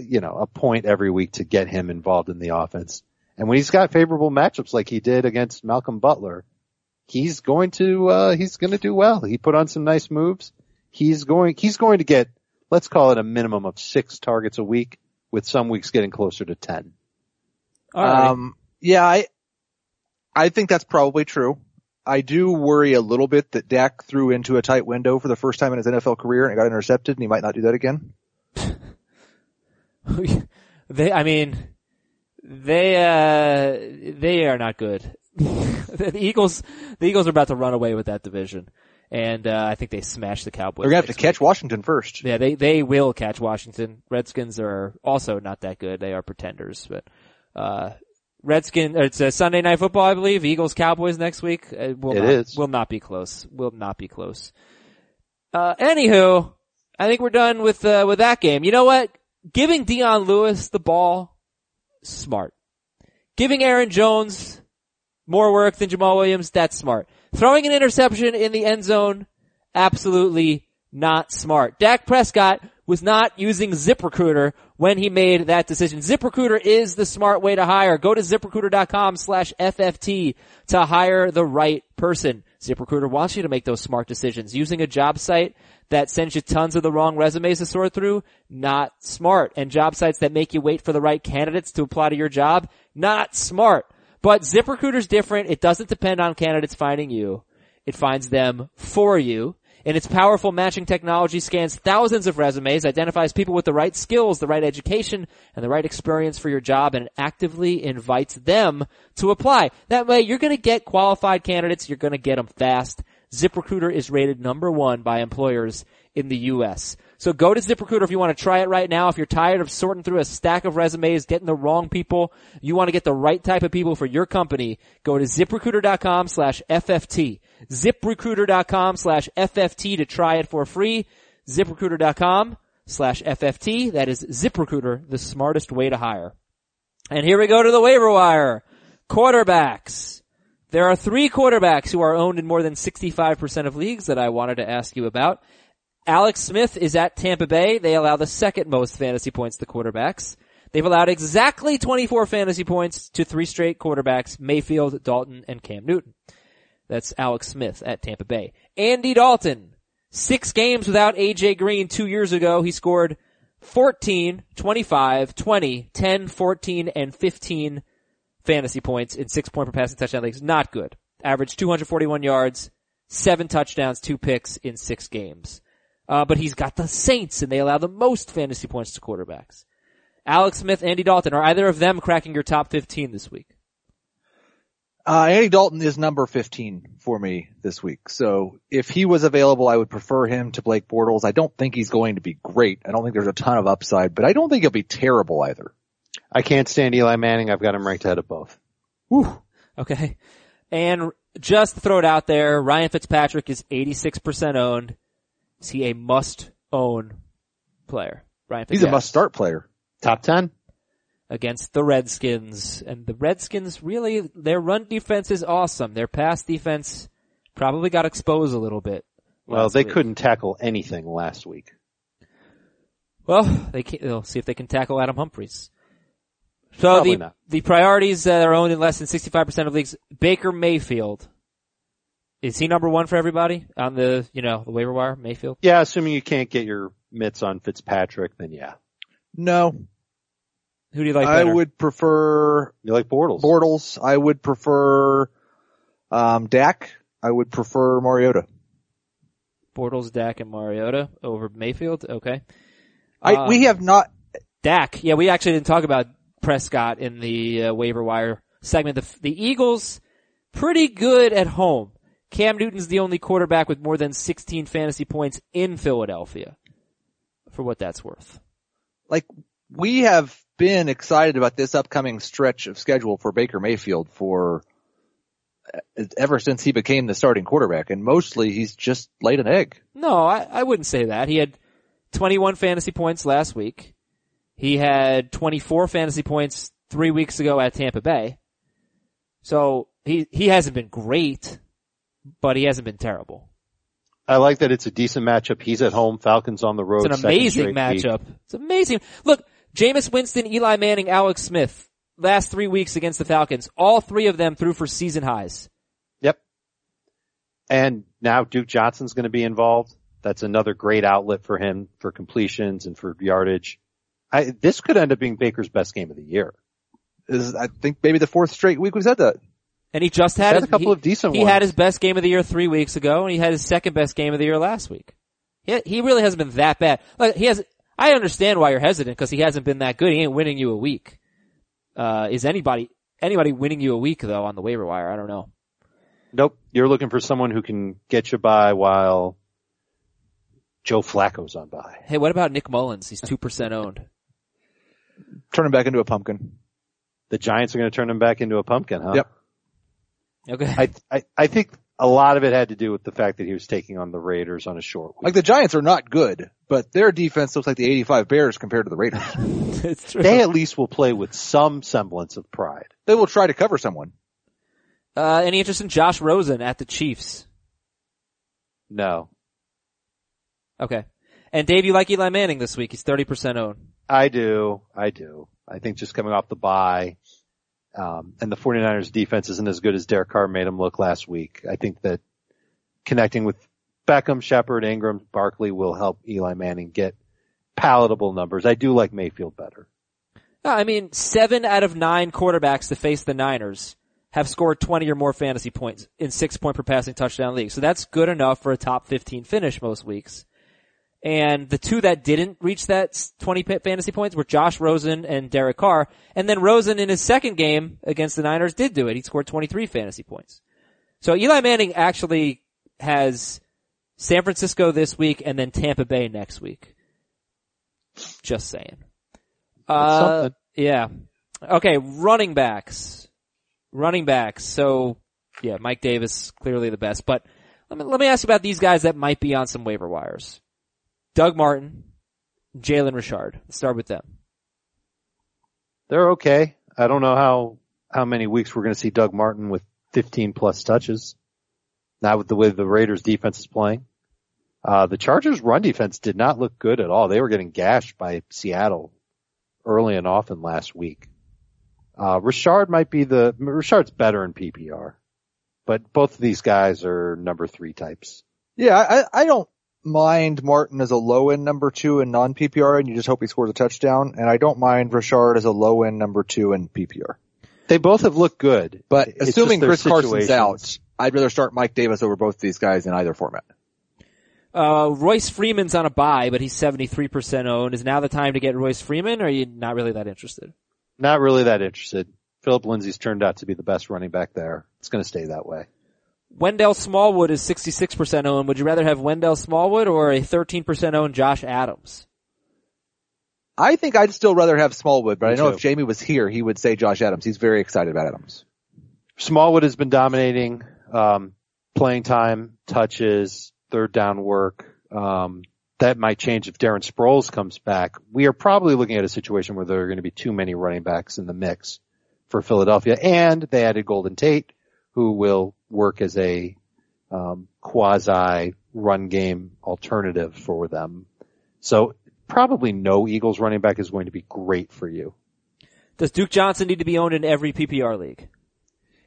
you know, a point every week to get him involved in the offense. And when he's got favorable matchups like he did against Malcolm Butler, he's going to, uh, he's going to do well. He put on some nice moves. He's going, he's going to get, let's call it a minimum of six targets a week with some weeks getting closer to 10. All right. Um, yeah, I, I think that's probably true. I do worry a little bit that Dak threw into a tight window for the first time in his NFL career and it got intercepted and he might not do that again. they, I mean, they, uh, they are not good. the Eagles, the Eagles are about to run away with that division. And, uh, I think they smashed the Cowboys. They're gonna have to next catch Washington first. Yeah, they they will catch Washington. Redskins are also not that good. They are pretenders, but uh Redskin it's a Sunday night football, I believe. Eagles Cowboys next week. It will It not, is. will not be close. Will not be close. Uh anywho, I think we're done with uh with that game. You know what? Giving Dion Lewis the ball smart. Giving Aaron Jones more work than Jamaal Williams, that's smart. Throwing an interception in the end zone, absolutely not smart. Dak Prescott was not using ZipRecruiter when he made that decision. ZipRecruiter is the smart way to hire. Go to ziprecruiter.com slash FFT to hire the right person. ZipRecruiter wants you to make those smart decisions. Using a job site that sends you tons of the wrong resumes to sort through, not smart. And job sites that make you wait for the right candidates to apply to your job, not smart. But ZipRecruiter's different. It doesn't depend on candidates finding you. It finds them for you. And its powerful matching technology scans thousands of resumes, identifies people with the right skills, the right education, and the right experience for your job, and actively invites them to apply. That way, you're gonna get qualified candidates, you're gonna get them fast. ZipRecruiter is rated number one by employers in the U.S. So go to ZipRecruiter if you want to try it right now. If you're tired of sorting through a stack of resumes, getting the wrong people, you want to get the right type of people for your company, go to ziprecruiter.com slash FFT. ZipRecruiter.com slash FFT to try it for free. ZipRecruiter.com slash FFT. That is ZipRecruiter, the smartest way to hire. And here we go to the waiver wire. Quarterbacks. There are three quarterbacks who are owned in more than 65% of leagues that I wanted to ask you about. Alex Smith is at Tampa Bay. They allow the second most fantasy points to quarterbacks. They've allowed exactly 24 fantasy points to three straight quarterbacks, Mayfield, Dalton, and Cam Newton. That's Alex Smith at Tampa Bay. Andy Dalton, six games without AJ Green two years ago. He scored 14, 25, 20, 10, 14, and 15 fantasy points in six point per passing touchdown leagues. Not good. Averaged 241 yards, seven touchdowns, two picks in six games. Uh, but he's got the Saints and they allow the most fantasy points to quarterbacks. Alex Smith, Andy Dalton, are either of them cracking your top 15 this week? Uh, Andy Dalton is number 15 for me this week. So if he was available, I would prefer him to Blake Bortles. I don't think he's going to be great. I don't think there's a ton of upside, but I don't think he'll be terrible either. I can't stand Eli Manning. I've got him ranked ahead of both. Whew. Okay. And just to throw it out there, Ryan Fitzpatrick is 86% owned. Is he a must own player. Brian He's a must start player. Top 10? against the Redskins. And the Redskins really, their run defense is awesome. Their pass defense probably got exposed a little bit. Well, they week. couldn't tackle anything last week. Well, they can, they'll see if they can tackle Adam Humphries. So Probably the, not. the priorities that are owned in less than 65% of leagues, Baker Mayfield. Is he number one for everybody on the, you know, the waiver wire, Mayfield? Yeah, assuming you can't get your mitts on Fitzpatrick, then yeah. No, Who do you like I better? would prefer You like Bortles? Bortles. I would prefer um, Dak. I would prefer Mariota. Bortles, Dak, and Mariota over Mayfield? Okay. I Uh, we have not. Dak. Yeah, we actually didn't talk about Prescott in the uh, waiver wire segment. The, the Eagles, pretty good at home. Cam Newton's the only quarterback with more than 16 fantasy points in Philadelphia. For what that's worth. like we have been excited about this upcoming stretch of schedule for Baker Mayfield for uh, ever since he became the starting quarterback, and mostly he's just laid an egg. No, I, I wouldn't say that. He had 21 fantasy points last week. He had 24 fantasy points three weeks ago at Tampa Bay. So he, he hasn't been great, but he hasn't been terrible. I like that it's a decent matchup. He's at home, Falcons on the road. It's an amazing straight week. matchup. It's amazing. Look, Jameis Winston, Eli Manning, Alex Smith, last three weeks against the Falcons, all three of them threw for season highs. Yep. And now Duke Johnson's going to be involved. That's another great outlet for him for completions and for yardage. I, this could end up being Baker's best game of the year. This is, I think maybe the fourth straight week we've said that. And he just had, Had a couple he, of decent He ones. had his best game of the year three weeks ago, and he had his second best game of the year last week. He, he really hasn't been that bad. Like he has, I understand why you're hesitant because he hasn't been that good. He ain't winning you a week. Uh, is anybody anybody winning you a week though on the waiver wire? I don't know. Nope. You're looking for someone who can get you by while Joe Flacco's on by. Hey, what about Nick Mullens? He's two percent owned. Turn him back into a pumpkin. The Giants are going to turn him back into a pumpkin, huh? Yep. Okay. I, I, I think a lot of it had to do with the fact that he was taking on the Raiders on a short week. Like the Giants are not good, but their defense looks like the 85 Bears compared to the Raiders. it's true. they at least will play with some semblance of pride. they will try to cover someone. Uh, any interest in Josh Rosen at the Chiefs? No. Okay. And Dave, you like Eli Manning this week? He's 30% owned. I do. I do. I think just coming off the bye, um, and the 49ers defense isn't as good as Derek Carr made him look last week. I think that connecting with Beckham, Shepard, Ingram, Barkley will help Eli Manning get palatable numbers. I do like Mayfield better. I mean, seven out of nine quarterbacks to face the Niners have scored 20 or more fantasy points in six point per passing touchdown league. So that's good enough for a top 15 finish most weeks. And the two that didn't reach that 20 pa- fantasy points were Josh Rosen and Derek Carr. And then Rosen in his second game against the Niners did do it. He scored 23 fantasy points. So Eli Manning actually has San Francisco this week and then Tampa Bay next week. Just saying. Uh, yeah. Okay, running backs. Running backs. So, yeah, Mike Davis, clearly the best. But let me, let me ask you about these guys that might be on some waiver wires. Doug Martin, Jalen Richard. Let's start with them. They're okay. I don't know how, how many weeks we're going to see Doug Martin with 15 plus touches. Not with the way the Raiders defense is playing. Uh, the Chargers run defense did not look good at all. They were getting gashed by Seattle early and often last week. Uh, Richard might be the, Richard's better in PPR, but both of these guys are number three types. Yeah, I, I don't mind Martin as a low end number two in non PPR and you just hope he scores a touchdown. And I don't mind Richard as a low end number two in PPR. They both have looked good. But It's assuming just their Chris Carson's situations. out, I'd rather start Mike Davis over both these guys in either format. Uh, Royce Freeman's on a bye, but he's 73% owned. Is now the time to get Royce Freeman or are you not really that interested? Not really that interested. Phillip Lindsay's turned out to be the best running back there. It's going to stay that way. Wendell Smallwood is 66% owned. Would you rather have Wendell Smallwood or a 13% owned Josh Adams? I think I'd still rather have Smallwood, but Me I know too. if Jamie was here, he would say Josh Adams. He's very excited about Adams. Smallwood has been dominating, um, playing time, touches, third down work. Um, that might change if Darren Sproles comes back. We are probably looking at a situation where there are going to be too many running backs in the mix for Philadelphia, and they added Golden Tate, who will work as a um, quasi run game alternative for them. So probably no Eagles running back is going to be great for you. Does Duke Johnson need to be owned in every PPR league?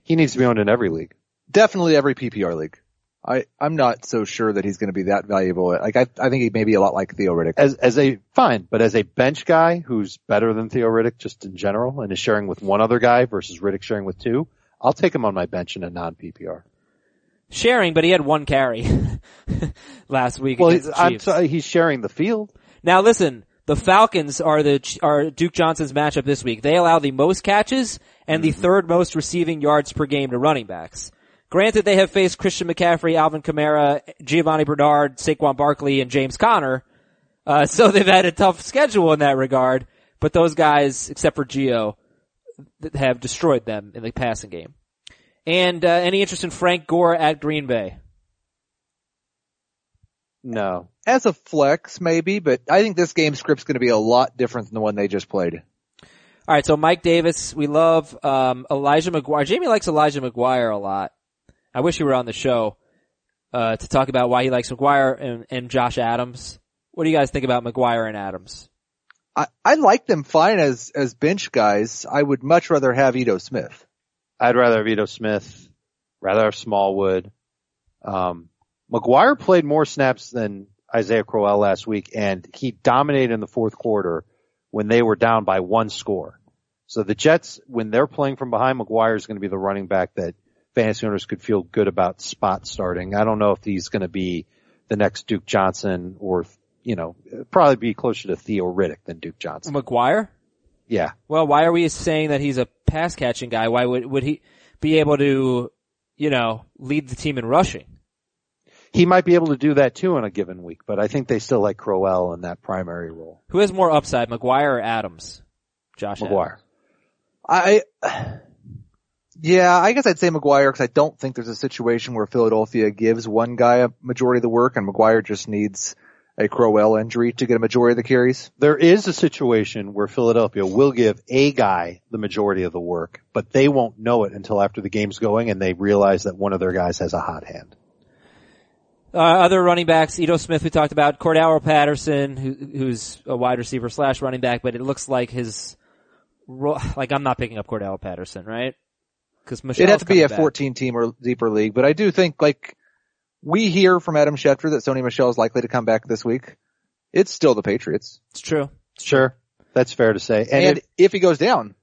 He needs to be owned in every league. Definitely every PPR league. I, I'm not so sure that he's going to be that valuable. Like I, I think he may be a lot like Theo Riddick. As, as a, fine, but as a bench guy who's better than Theo Riddick just in general and is sharing with one other guy versus Riddick sharing with two, I'll take him on my bench in a non-PPR. Sharing, but he had one carry last week Well, I'm sorry, he's sharing the field. Now listen, the Falcons are the are Duke Johnson's matchup this week. They allow the most catches and the third most receiving yards per game to running backs. Granted, they have faced Christian McCaffrey, Alvin Kamara, Giovani Bernard, Saquon Barkley, and James Conner. Uh, so they've had a tough schedule in that regard. But those guys, except for Gio, th- have destroyed them in the passing game. And uh, any interest in Frank Gore at Green Bay? No. As a flex, maybe, but I think this game script's going to be a lot different than the one they just played. All right, so Mike Davis, we love um, Elijah McGuire. Jamie likes Elijah McGuire a lot. I wish he were on the show uh, to talk about why he likes McGuire and, and Josh Adams. What do you guys think about McGuire and Adams? I, I like them fine as, as bench guys. I would much rather have Ito Smith. I'd rather have Ito Smith, rather have Smallwood. Um, McGuire played more snaps than Isaiah Crowell last week and he dominated in the fourth quarter when they were down by one score. So the Jets, when they're playing from behind, McGuire is going to be the running back that fantasy owners could feel good about spot starting. I don't know if he's going to be the next Duke Johnson or, you know, probably be closer to Theo Riddick than Duke Johnson. McGuire? Yeah. Well, why are we saying that he's a pass catching guy? Why would would he be able to, you know, lead the team in rushing? He might be able to do that too in a given week, but I think they still like Crowell in that primary role. Who has more upside, McGuire or Adams? Josh McGuire. Adams. I, yeah, I guess I'd say McGuire because I don't think there's a situation where Philadelphia gives one guy a majority of the work and McGuire just needs a Crowell injury to get a majority of the carries. There is a situation where Philadelphia will give a guy the majority of the work, but they won't know it until after the game's going and they realize that one of their guys has a hot hand. Uh, other running backs, Ito Smith we talked about, Cordarrelle Patterson, who, who's a wide receiver slash running back, but it looks like his, ro- like I'm not picking up Cordarrelle Patterson, right? Cause It'd have to be a 14 team or deeper league, but I do think like we hear from Adam Schefter that Sony Michel is likely to come back this week. It's still the Patriots. It's true. Sure. That's fair to say. And, And if, if he goes down,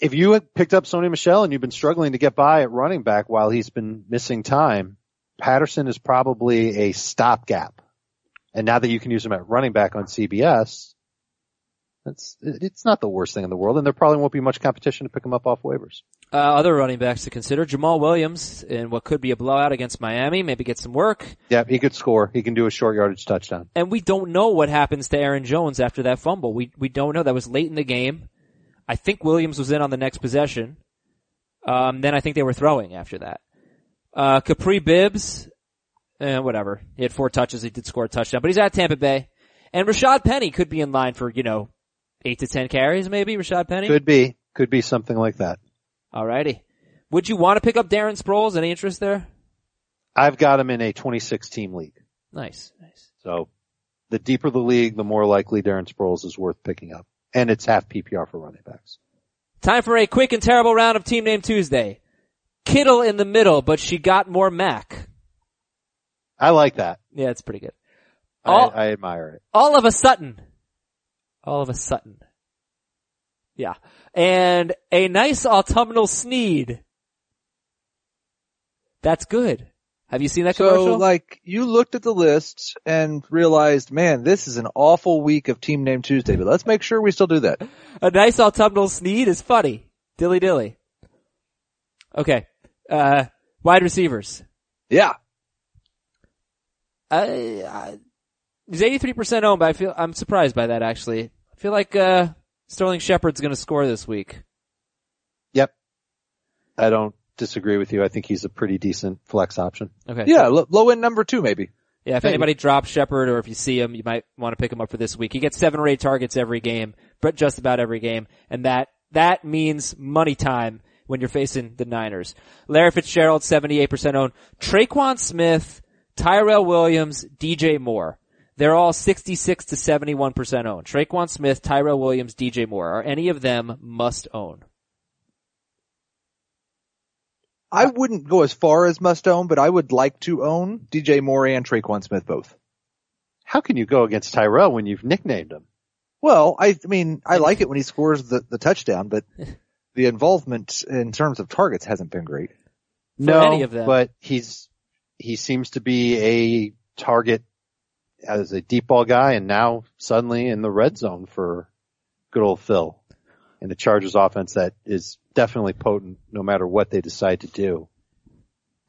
if you had picked up Sony Michel and you've been struggling to get by at running back while he's been missing time, Patterson is probably a stopgap. And now that you can use him at running back on CBS, that's, it's not the worst thing in the world and there probably won't be much competition to pick him up off waivers. Uh, other running backs to consider, Jamaal Williams in what could be a blowout against Miami, maybe get some work. Yeah, he could score. He can do a short yardage touchdown. And we don't know what happens to Aaron Jones after that fumble. We, we don't know. That was late in the game. I think Williams was in on the next possession. Um, then I think they were throwing after that. Uh, Kapri Bibbs, eh, whatever. He had four touches. He did score a touchdown, but he's at Tampa Bay. And Rashaad Penny could be in line for, you know, eight to ten carries maybe, Rashaad Penny? Could be. Could be something like that. Alrighty. Would you want to pick up Darren Sproles? Any interest there? I've got him in a 26 team league. Nice, nice. So the deeper the league, the more likely Darren Sproles is worth picking up. And it's half PPR for running backs. Time for a quick and terrible round of Team Name Tuesday. Kittle in the middle, but she got more Mac. I like that. Yeah, it's pretty good. I, I admire it. all of a sudden. All of a sudden. Yeah. And a nice autumnal sneed. That's good. Have you seen that so commercial? like you looked at the list and realized, man, this is an awful week of Team Name Tuesday, but let's make sure we still do that. a nice autumnal sneed is funny. Dilly dilly. Okay. Uh, wide receivers. Yeah. I, he's 83% owned, but I feel, I'm surprised by that actually. I feel like, uh, Sterling Shepard's gonna score this week. Yep. I don't disagree with you. I think he's a pretty decent flex option. Okay. Yeah, lo- low end number two maybe. Yeah, if Maybe. anybody drops Shepard or if you see him, you might want to pick him up for this week. He gets seven or eight targets every game, but just about every game, and that that means money time when you're facing the Niners. Larry Fitzgerald, 78% owned. Tre'Quan Smith, Tyrell Williams, DJ Moore. They're all 66 to 71% owned. Tre'Quan Smith, Tyrell Williams, DJ Moore. Are any of them must own? I wouldn't go as far as must own, but I would like to own DJ Moore and Tre'Quan Smith both. How can you go against Tyrell when you've nicknamed him? Well, I, I mean, I like it when he scores the, the touchdown, but the involvement in terms of targets hasn't been great. no, any of them. but he's he seems to be a target as a deep ball guy, and now suddenly in the red zone for good old Phil and the Chargers offense that is definitely potent no matter what they decide to do.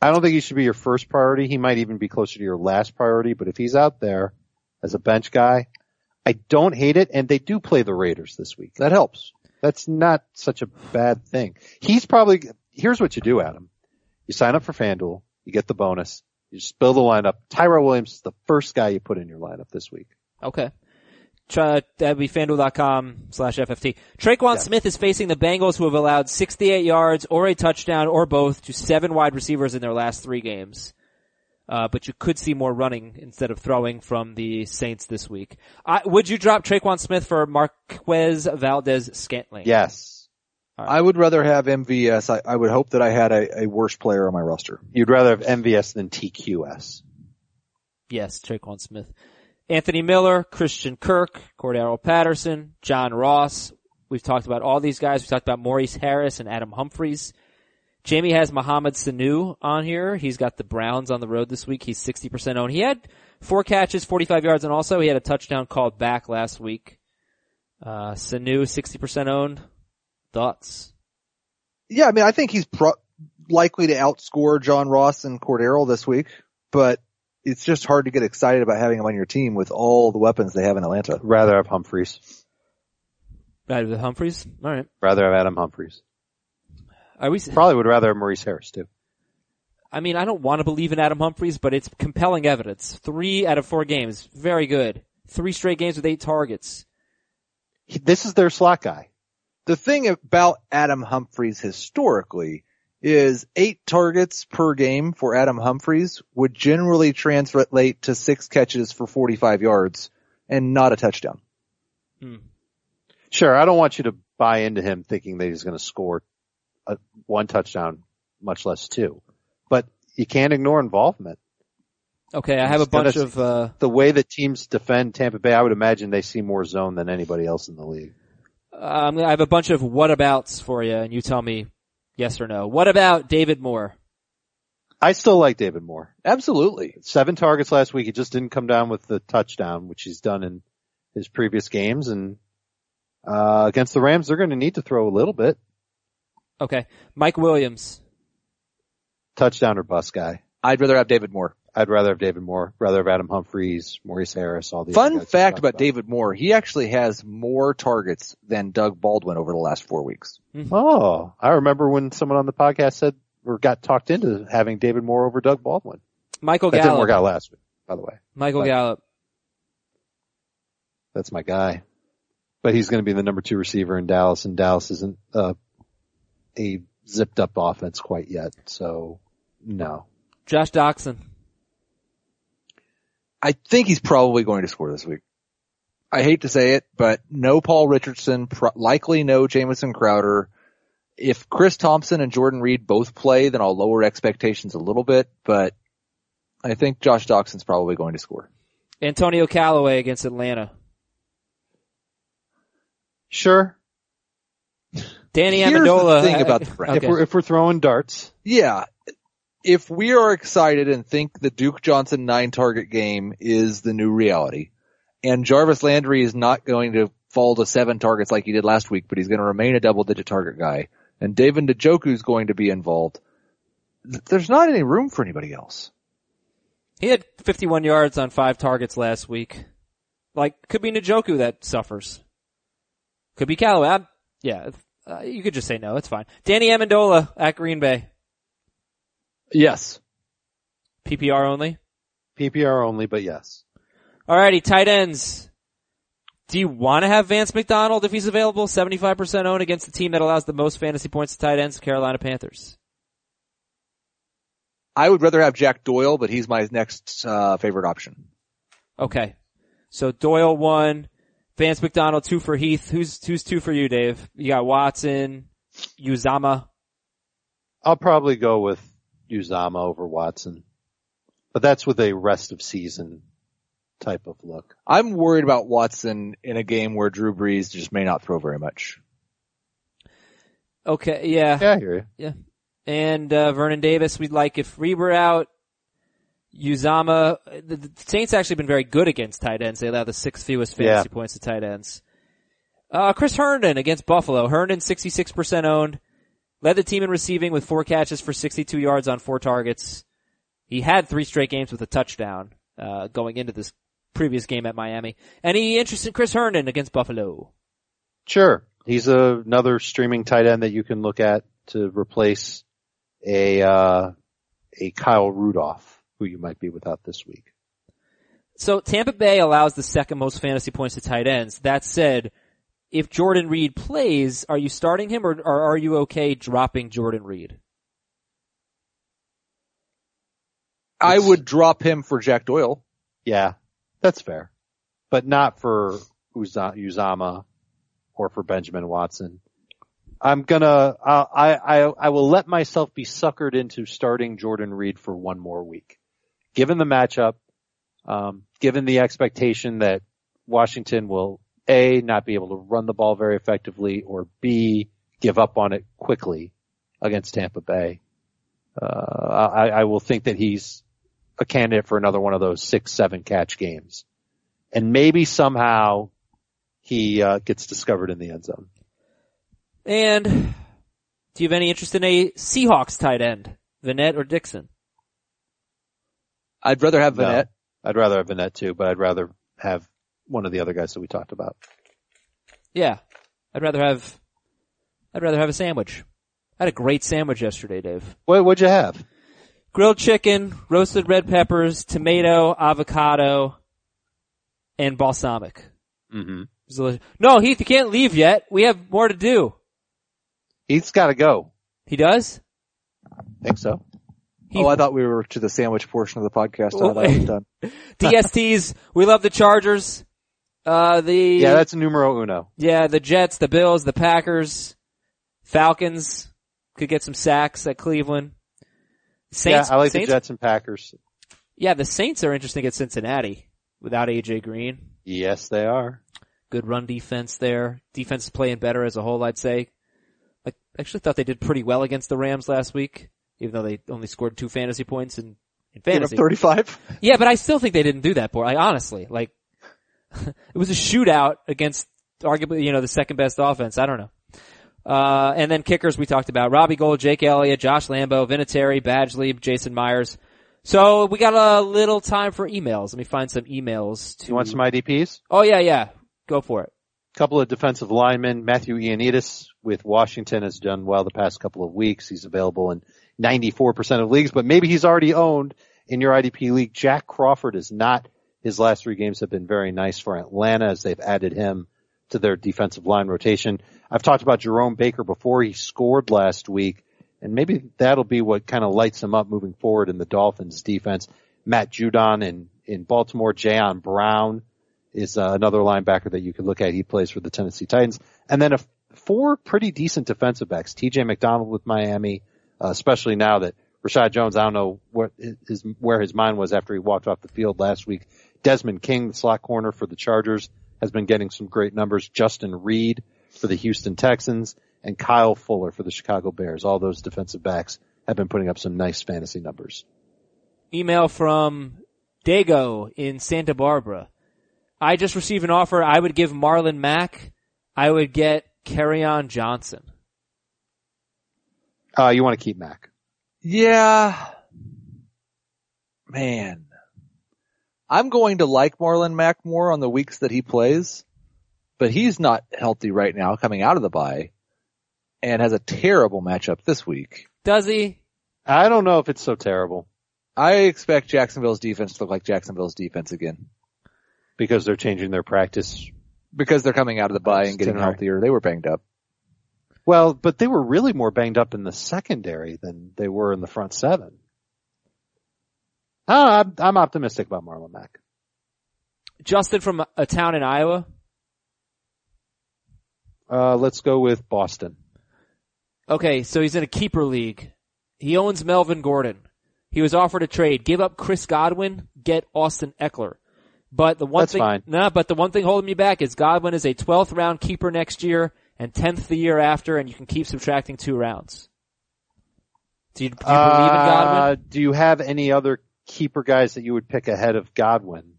I don't think he should be your first priority. He might even be closer to your last priority, but if he's out there as a bench guy, I don't hate it, and they do play the Raiders this week. That helps. That's not such a bad thing. He's probably, here's what you do, Adam. You sign up for FanDuel, you get the bonus, you just build the lineup. Tyrell Williams is the first guy you put in your lineup this week. Okay. Try, that'd be fanduel.com slash FFT. Tre'Quan Yeah. Smith is facing the Bengals who have allowed 68 yards or a touchdown or both to seven wide receivers in their last three games. Uh, but you could see more running instead of throwing from the Saints this week. I, would you drop Tre'Quan Smith for Marquez Valdes Scantling? Yes. I would rather have MVS. I, I would hope that I had a, a worse player on my roster. You'd rather have MVS than TQS. Yes, Tre'Quan Smith. Anthony Miller, Christian Kirk, Cordarrelle Patterson, John Ross. We've talked about all these guys. We've talked about Maurice Harris and Adam Humphries. Jamie has Mohamed Sanu on here. He's got the Browns on the road this week. He's 60% owned. He had four catches, 45 yards, and also he had a touchdown called back last week. Uh, Sanu, 60% owned. Thoughts? Yeah, I mean, I think he's pro- likely to outscore John Ross and Cordarrelle this week, but it's just hard to get excited about having him on your team with all the weapons they have in Atlanta. Rather have Humphries. Rather with Humphries? Alright. Rather have Adam Humphries. Are we, Probably would rather have Maurice Harris too. I mean, I don't want to believe in Adam Humphries, but it's compelling evidence. Three out of four games. Very good. Three straight games with eight targets. He, this is their slot guy. The thing about Adam Humphries historically is eight targets per game for Adam Humphries would generally translate to six catches for 45 yards and not a touchdown. Hmm. Sure, I don't want you to buy into him thinking that he's going to score a, one touchdown, much less two. But you can't ignore involvement. Okay, I have a bunch of- of, uh, The way that teams defend Tampa Bay, I would imagine they see more zone than anybody else in the league. Um, I have a bunch of whatabouts for you, and you tell me yes or no. What about David Moore? I still like David Moore. Absolutely. Seven targets last week. He just didn't come down with the touchdown, which he's done in his previous games. And uh, against the Rams, they're going to need to throw a little bit. Okay, Mike Williams. Touchdown or bust guy. I'd rather have David Moore. I'd rather have David Moore, rather have Adam Humphries, Maurice Harris, all the other Fun guys fact talked about David Moore, he actually has more targets than Doug Baldwin over the last four weeks. Oh, I remember when someone on the podcast said or got talked into having David Moore over Doug Baldwin. Michael That didn't work out last week, by the way. Michael But- Gallup. That's my guy. But he's going to be the number two receiver in Dallas, and Dallas isn't uh, a zipped up offense quite yet. So no. Josh Doctson. I think he's probably going to score this week. I hate to say it, but no Paul Richardson, pro- likely no Jamison Crowder. If Chris Thompson and Jordan Reed both play, then I'll lower expectations a little bit, but I think Josh Doctson's probably going to score. Antonio Callaway against Atlanta. Sure. Danny Here's the Amendola. thing I- about uh, the Browns. okay. If we're if we're throwing darts, Yeah. If we are excited and think the Duke Johnson nine target game is the new reality, and Jarvis Landry is not going to fall to seven targets like he did last week, but he's going to remain a double digit target guy, and David Njoku is going to be involved, there's not any room for anybody else. He had 51 yards on five targets last week. Like, could be Njoku that suffers. Could be Callaway. I'm, yeah, uh, you could just say no. It's fine. Danny Amendola at Green Bay. Yes. PPR only. PPR only, but yes. Alrighty, tight ends. Do you want to have Vance McDonald if he's available? 75% owned against the team that allows the most fantasy points to tight ends, Carolina Panthers. I would rather have Jack Doyle, but he's my next uh, favorite option. Okay. So Doyle one, Vance McDonald two for Heath. Who's, who's two for you, Dave? You got Watson, Uzomah. I'll probably go with Uzomah over Watson, but that's with a rest of season type of look. I'm worried about Watson in a game where Drew Brees just may not throw very much. Okay, yeah. Yeah, I hear you. And, uh, Vernon Davis, we'd like if Reber out, Uzomah, the, the Saints actually been very good against tight ends. They allow the sixth fewest fantasy Yeah. points to tight ends. Uh, Chris Herndon against Buffalo. Herndon 66% owned. Led the team in receiving with four catches for 62 yards on four targets. He had three straight games with a touchdown, uh, going into this previous game at Miami. Any interest in Chris Herndon against Buffalo? Sure. He's a, another streaming tight end that you can look at to replace a, uh, a Kyle Rudolph, who you might be without this week. So Tampa Bay allows the second most fantasy points to tight ends. That said, if Jordan Reed plays, are you starting him or, or are you okay dropping Jordan Reed? I It's- would drop him for Jack Doyle. Yeah, that's fair, but not for Uza- Uzomah or for Benjamin Watson. I'm gonna, uh, I, I, I will let myself be suckered into starting Jordan Reed for one more week. Given the matchup, um, given the expectation that Washington will A, not be able to run the ball very effectively or B, give up on it quickly against Tampa Bay. Uh, I, I will think that he's a candidate for another one of those six, seven catch games. And maybe somehow he uh, gets discovered in the end zone. And do you have any interest in a Seahawks tight end, Vannett or Dixon? I'd rather have No. I'd rather have Vannett too, but I'd rather have one of the other guys that we talked about. Yeah, I'd rather have, I'd rather have a sandwich. I had a great sandwich yesterday, Dave. What, what'd you have? Grilled chicken, roasted red peppers, tomato, avocado, and balsamic. Mm-hmm. No, Heath, you can't leave yet. We have more to do. He's got to go. He does? Think so? Heath, Oh, I thought we were to the sandwich portion of the podcast. I thought I was done. DSTs, we love the Chargers. Uh, the, Yeah, that's numero uno. yeah, the Jets, the Bills, the Packers, Falcons could get some sacks at Cleveland. Saints, yeah, I like Saints, the Jets and Packers. Yeah, the Saints are interesting at Cincinnati without AJ Green. Yes, they are. Good run defense there. Defense is playing better as a whole, I'd say. I actually thought they did pretty well against the Rams last week, even though they only scored two fantasy points in, in fantasy. 35. Yeah, but I still think they didn't do that, boy. I honestly, like, it was a shootout against arguably, you know, the second best offense. I don't know. Uh, and then kickers we talked about. Robbie Gould, Jake Elliott, Josh Lambo, Vinatieri, Badgley, Jason Myers. So we got a little time for emails. Let me find some emails to. You want some IDPs? Oh yeah, yeah. Go for it. couple of defensive linemen. Matthew Ioannidis with Washington has done well the past couple of weeks. He's available in 94% of leagues, but maybe he's already owned in your IDP league. Jack Crawford is not. His last three games have been very nice for Atlanta as they've added him to their defensive line rotation. I've talked about Jerome Baker before. He scored last week and maybe that'll be what kind of lights him up moving forward in the Dolphins defense. Matt Judon in, in Baltimore, Jayon Brown is uh, another linebacker that you could look at. He plays for the Tennessee Titans. And then a, four pretty decent defensive backs. TJ McDonald with Miami, uh, especially now that Reshad Jones, I don't know what his, where his mind was after he walked off the field last week. Desmond King, the slot corner for the Chargers, has been getting some great numbers. Justin Reid for the Houston Texans and Kyle Fuller for the Chicago Bears. All those defensive backs have been putting up some nice fantasy numbers. Email from Dago in Santa Barbara. I just received an offer. I would give Marlon Mack. I would get on Johnson. Uh, you want to keep Mac. Yeah. Man. I'm going to like Marlon Mack more on the weeks that he plays, but he's not healthy right now coming out of the bye and has a terrible matchup this week. Does he? I don't know if it's so terrible. I expect Jacksonville's defense to look like Jacksonville's defense again because they're changing their practice. because they're coming out of the bye and getting Itinerary. healthier. They were banged up. Well, but they were really more banged up in the secondary than they were in the front seven. Uh, I'm, I'm optimistic about Marlon Mack. Justin from a town in Iowa. Uh, let's go with Boston. Okay, so he's in a keeper league. He owns Melvin Gordon. He was offered a trade. Give up Chris Godwin, get Austin Ekeler. But the one That's thing, fine. nah, but the one thing holding me back is Godwin is a 12th round keeper next year and 10th the year after, and you can keep subtracting two rounds. Do you, do you believe in Godwin? Uh, do you have any other keeper guys that you would pick ahead of Godwin?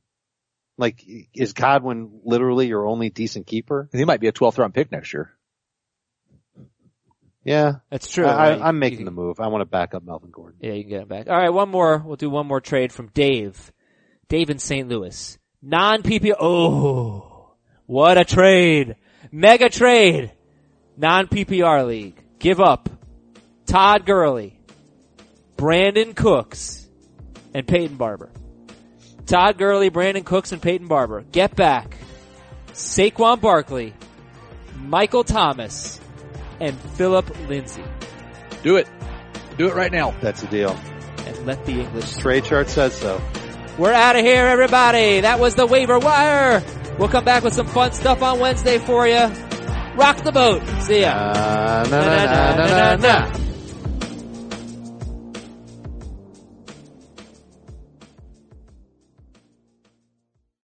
Like, is Godwin literally your only decent keeper? He might be a 12th round pick next year. Yeah, That's true. I, right? I'm making can- the move. I want to back up Melvin Gordon. Yeah, you can get him back. All right, one more. We'll do one more trade from Dave. Dave in St. Louis. Non PPR. Oh, what a trade. Mega trade. Non PPR league. Give up Todd Gurley, Brandin Cooks, and Peyton Barber. Todd Gurley, Brandin Cooks, and Peyton Barber. Get back Saquon Barkley, Michael Thomas, and Phillip Lindsay. Do it. Do it right now. That's a deal. And let the English Trade chart says so. We're out of here, everybody. That was the waiver wire. We'll come back with some fun stuff on Wednesday for you. Rock the boat. See ya. Uh, na, Na, na, na, na, na, na, na, na. na.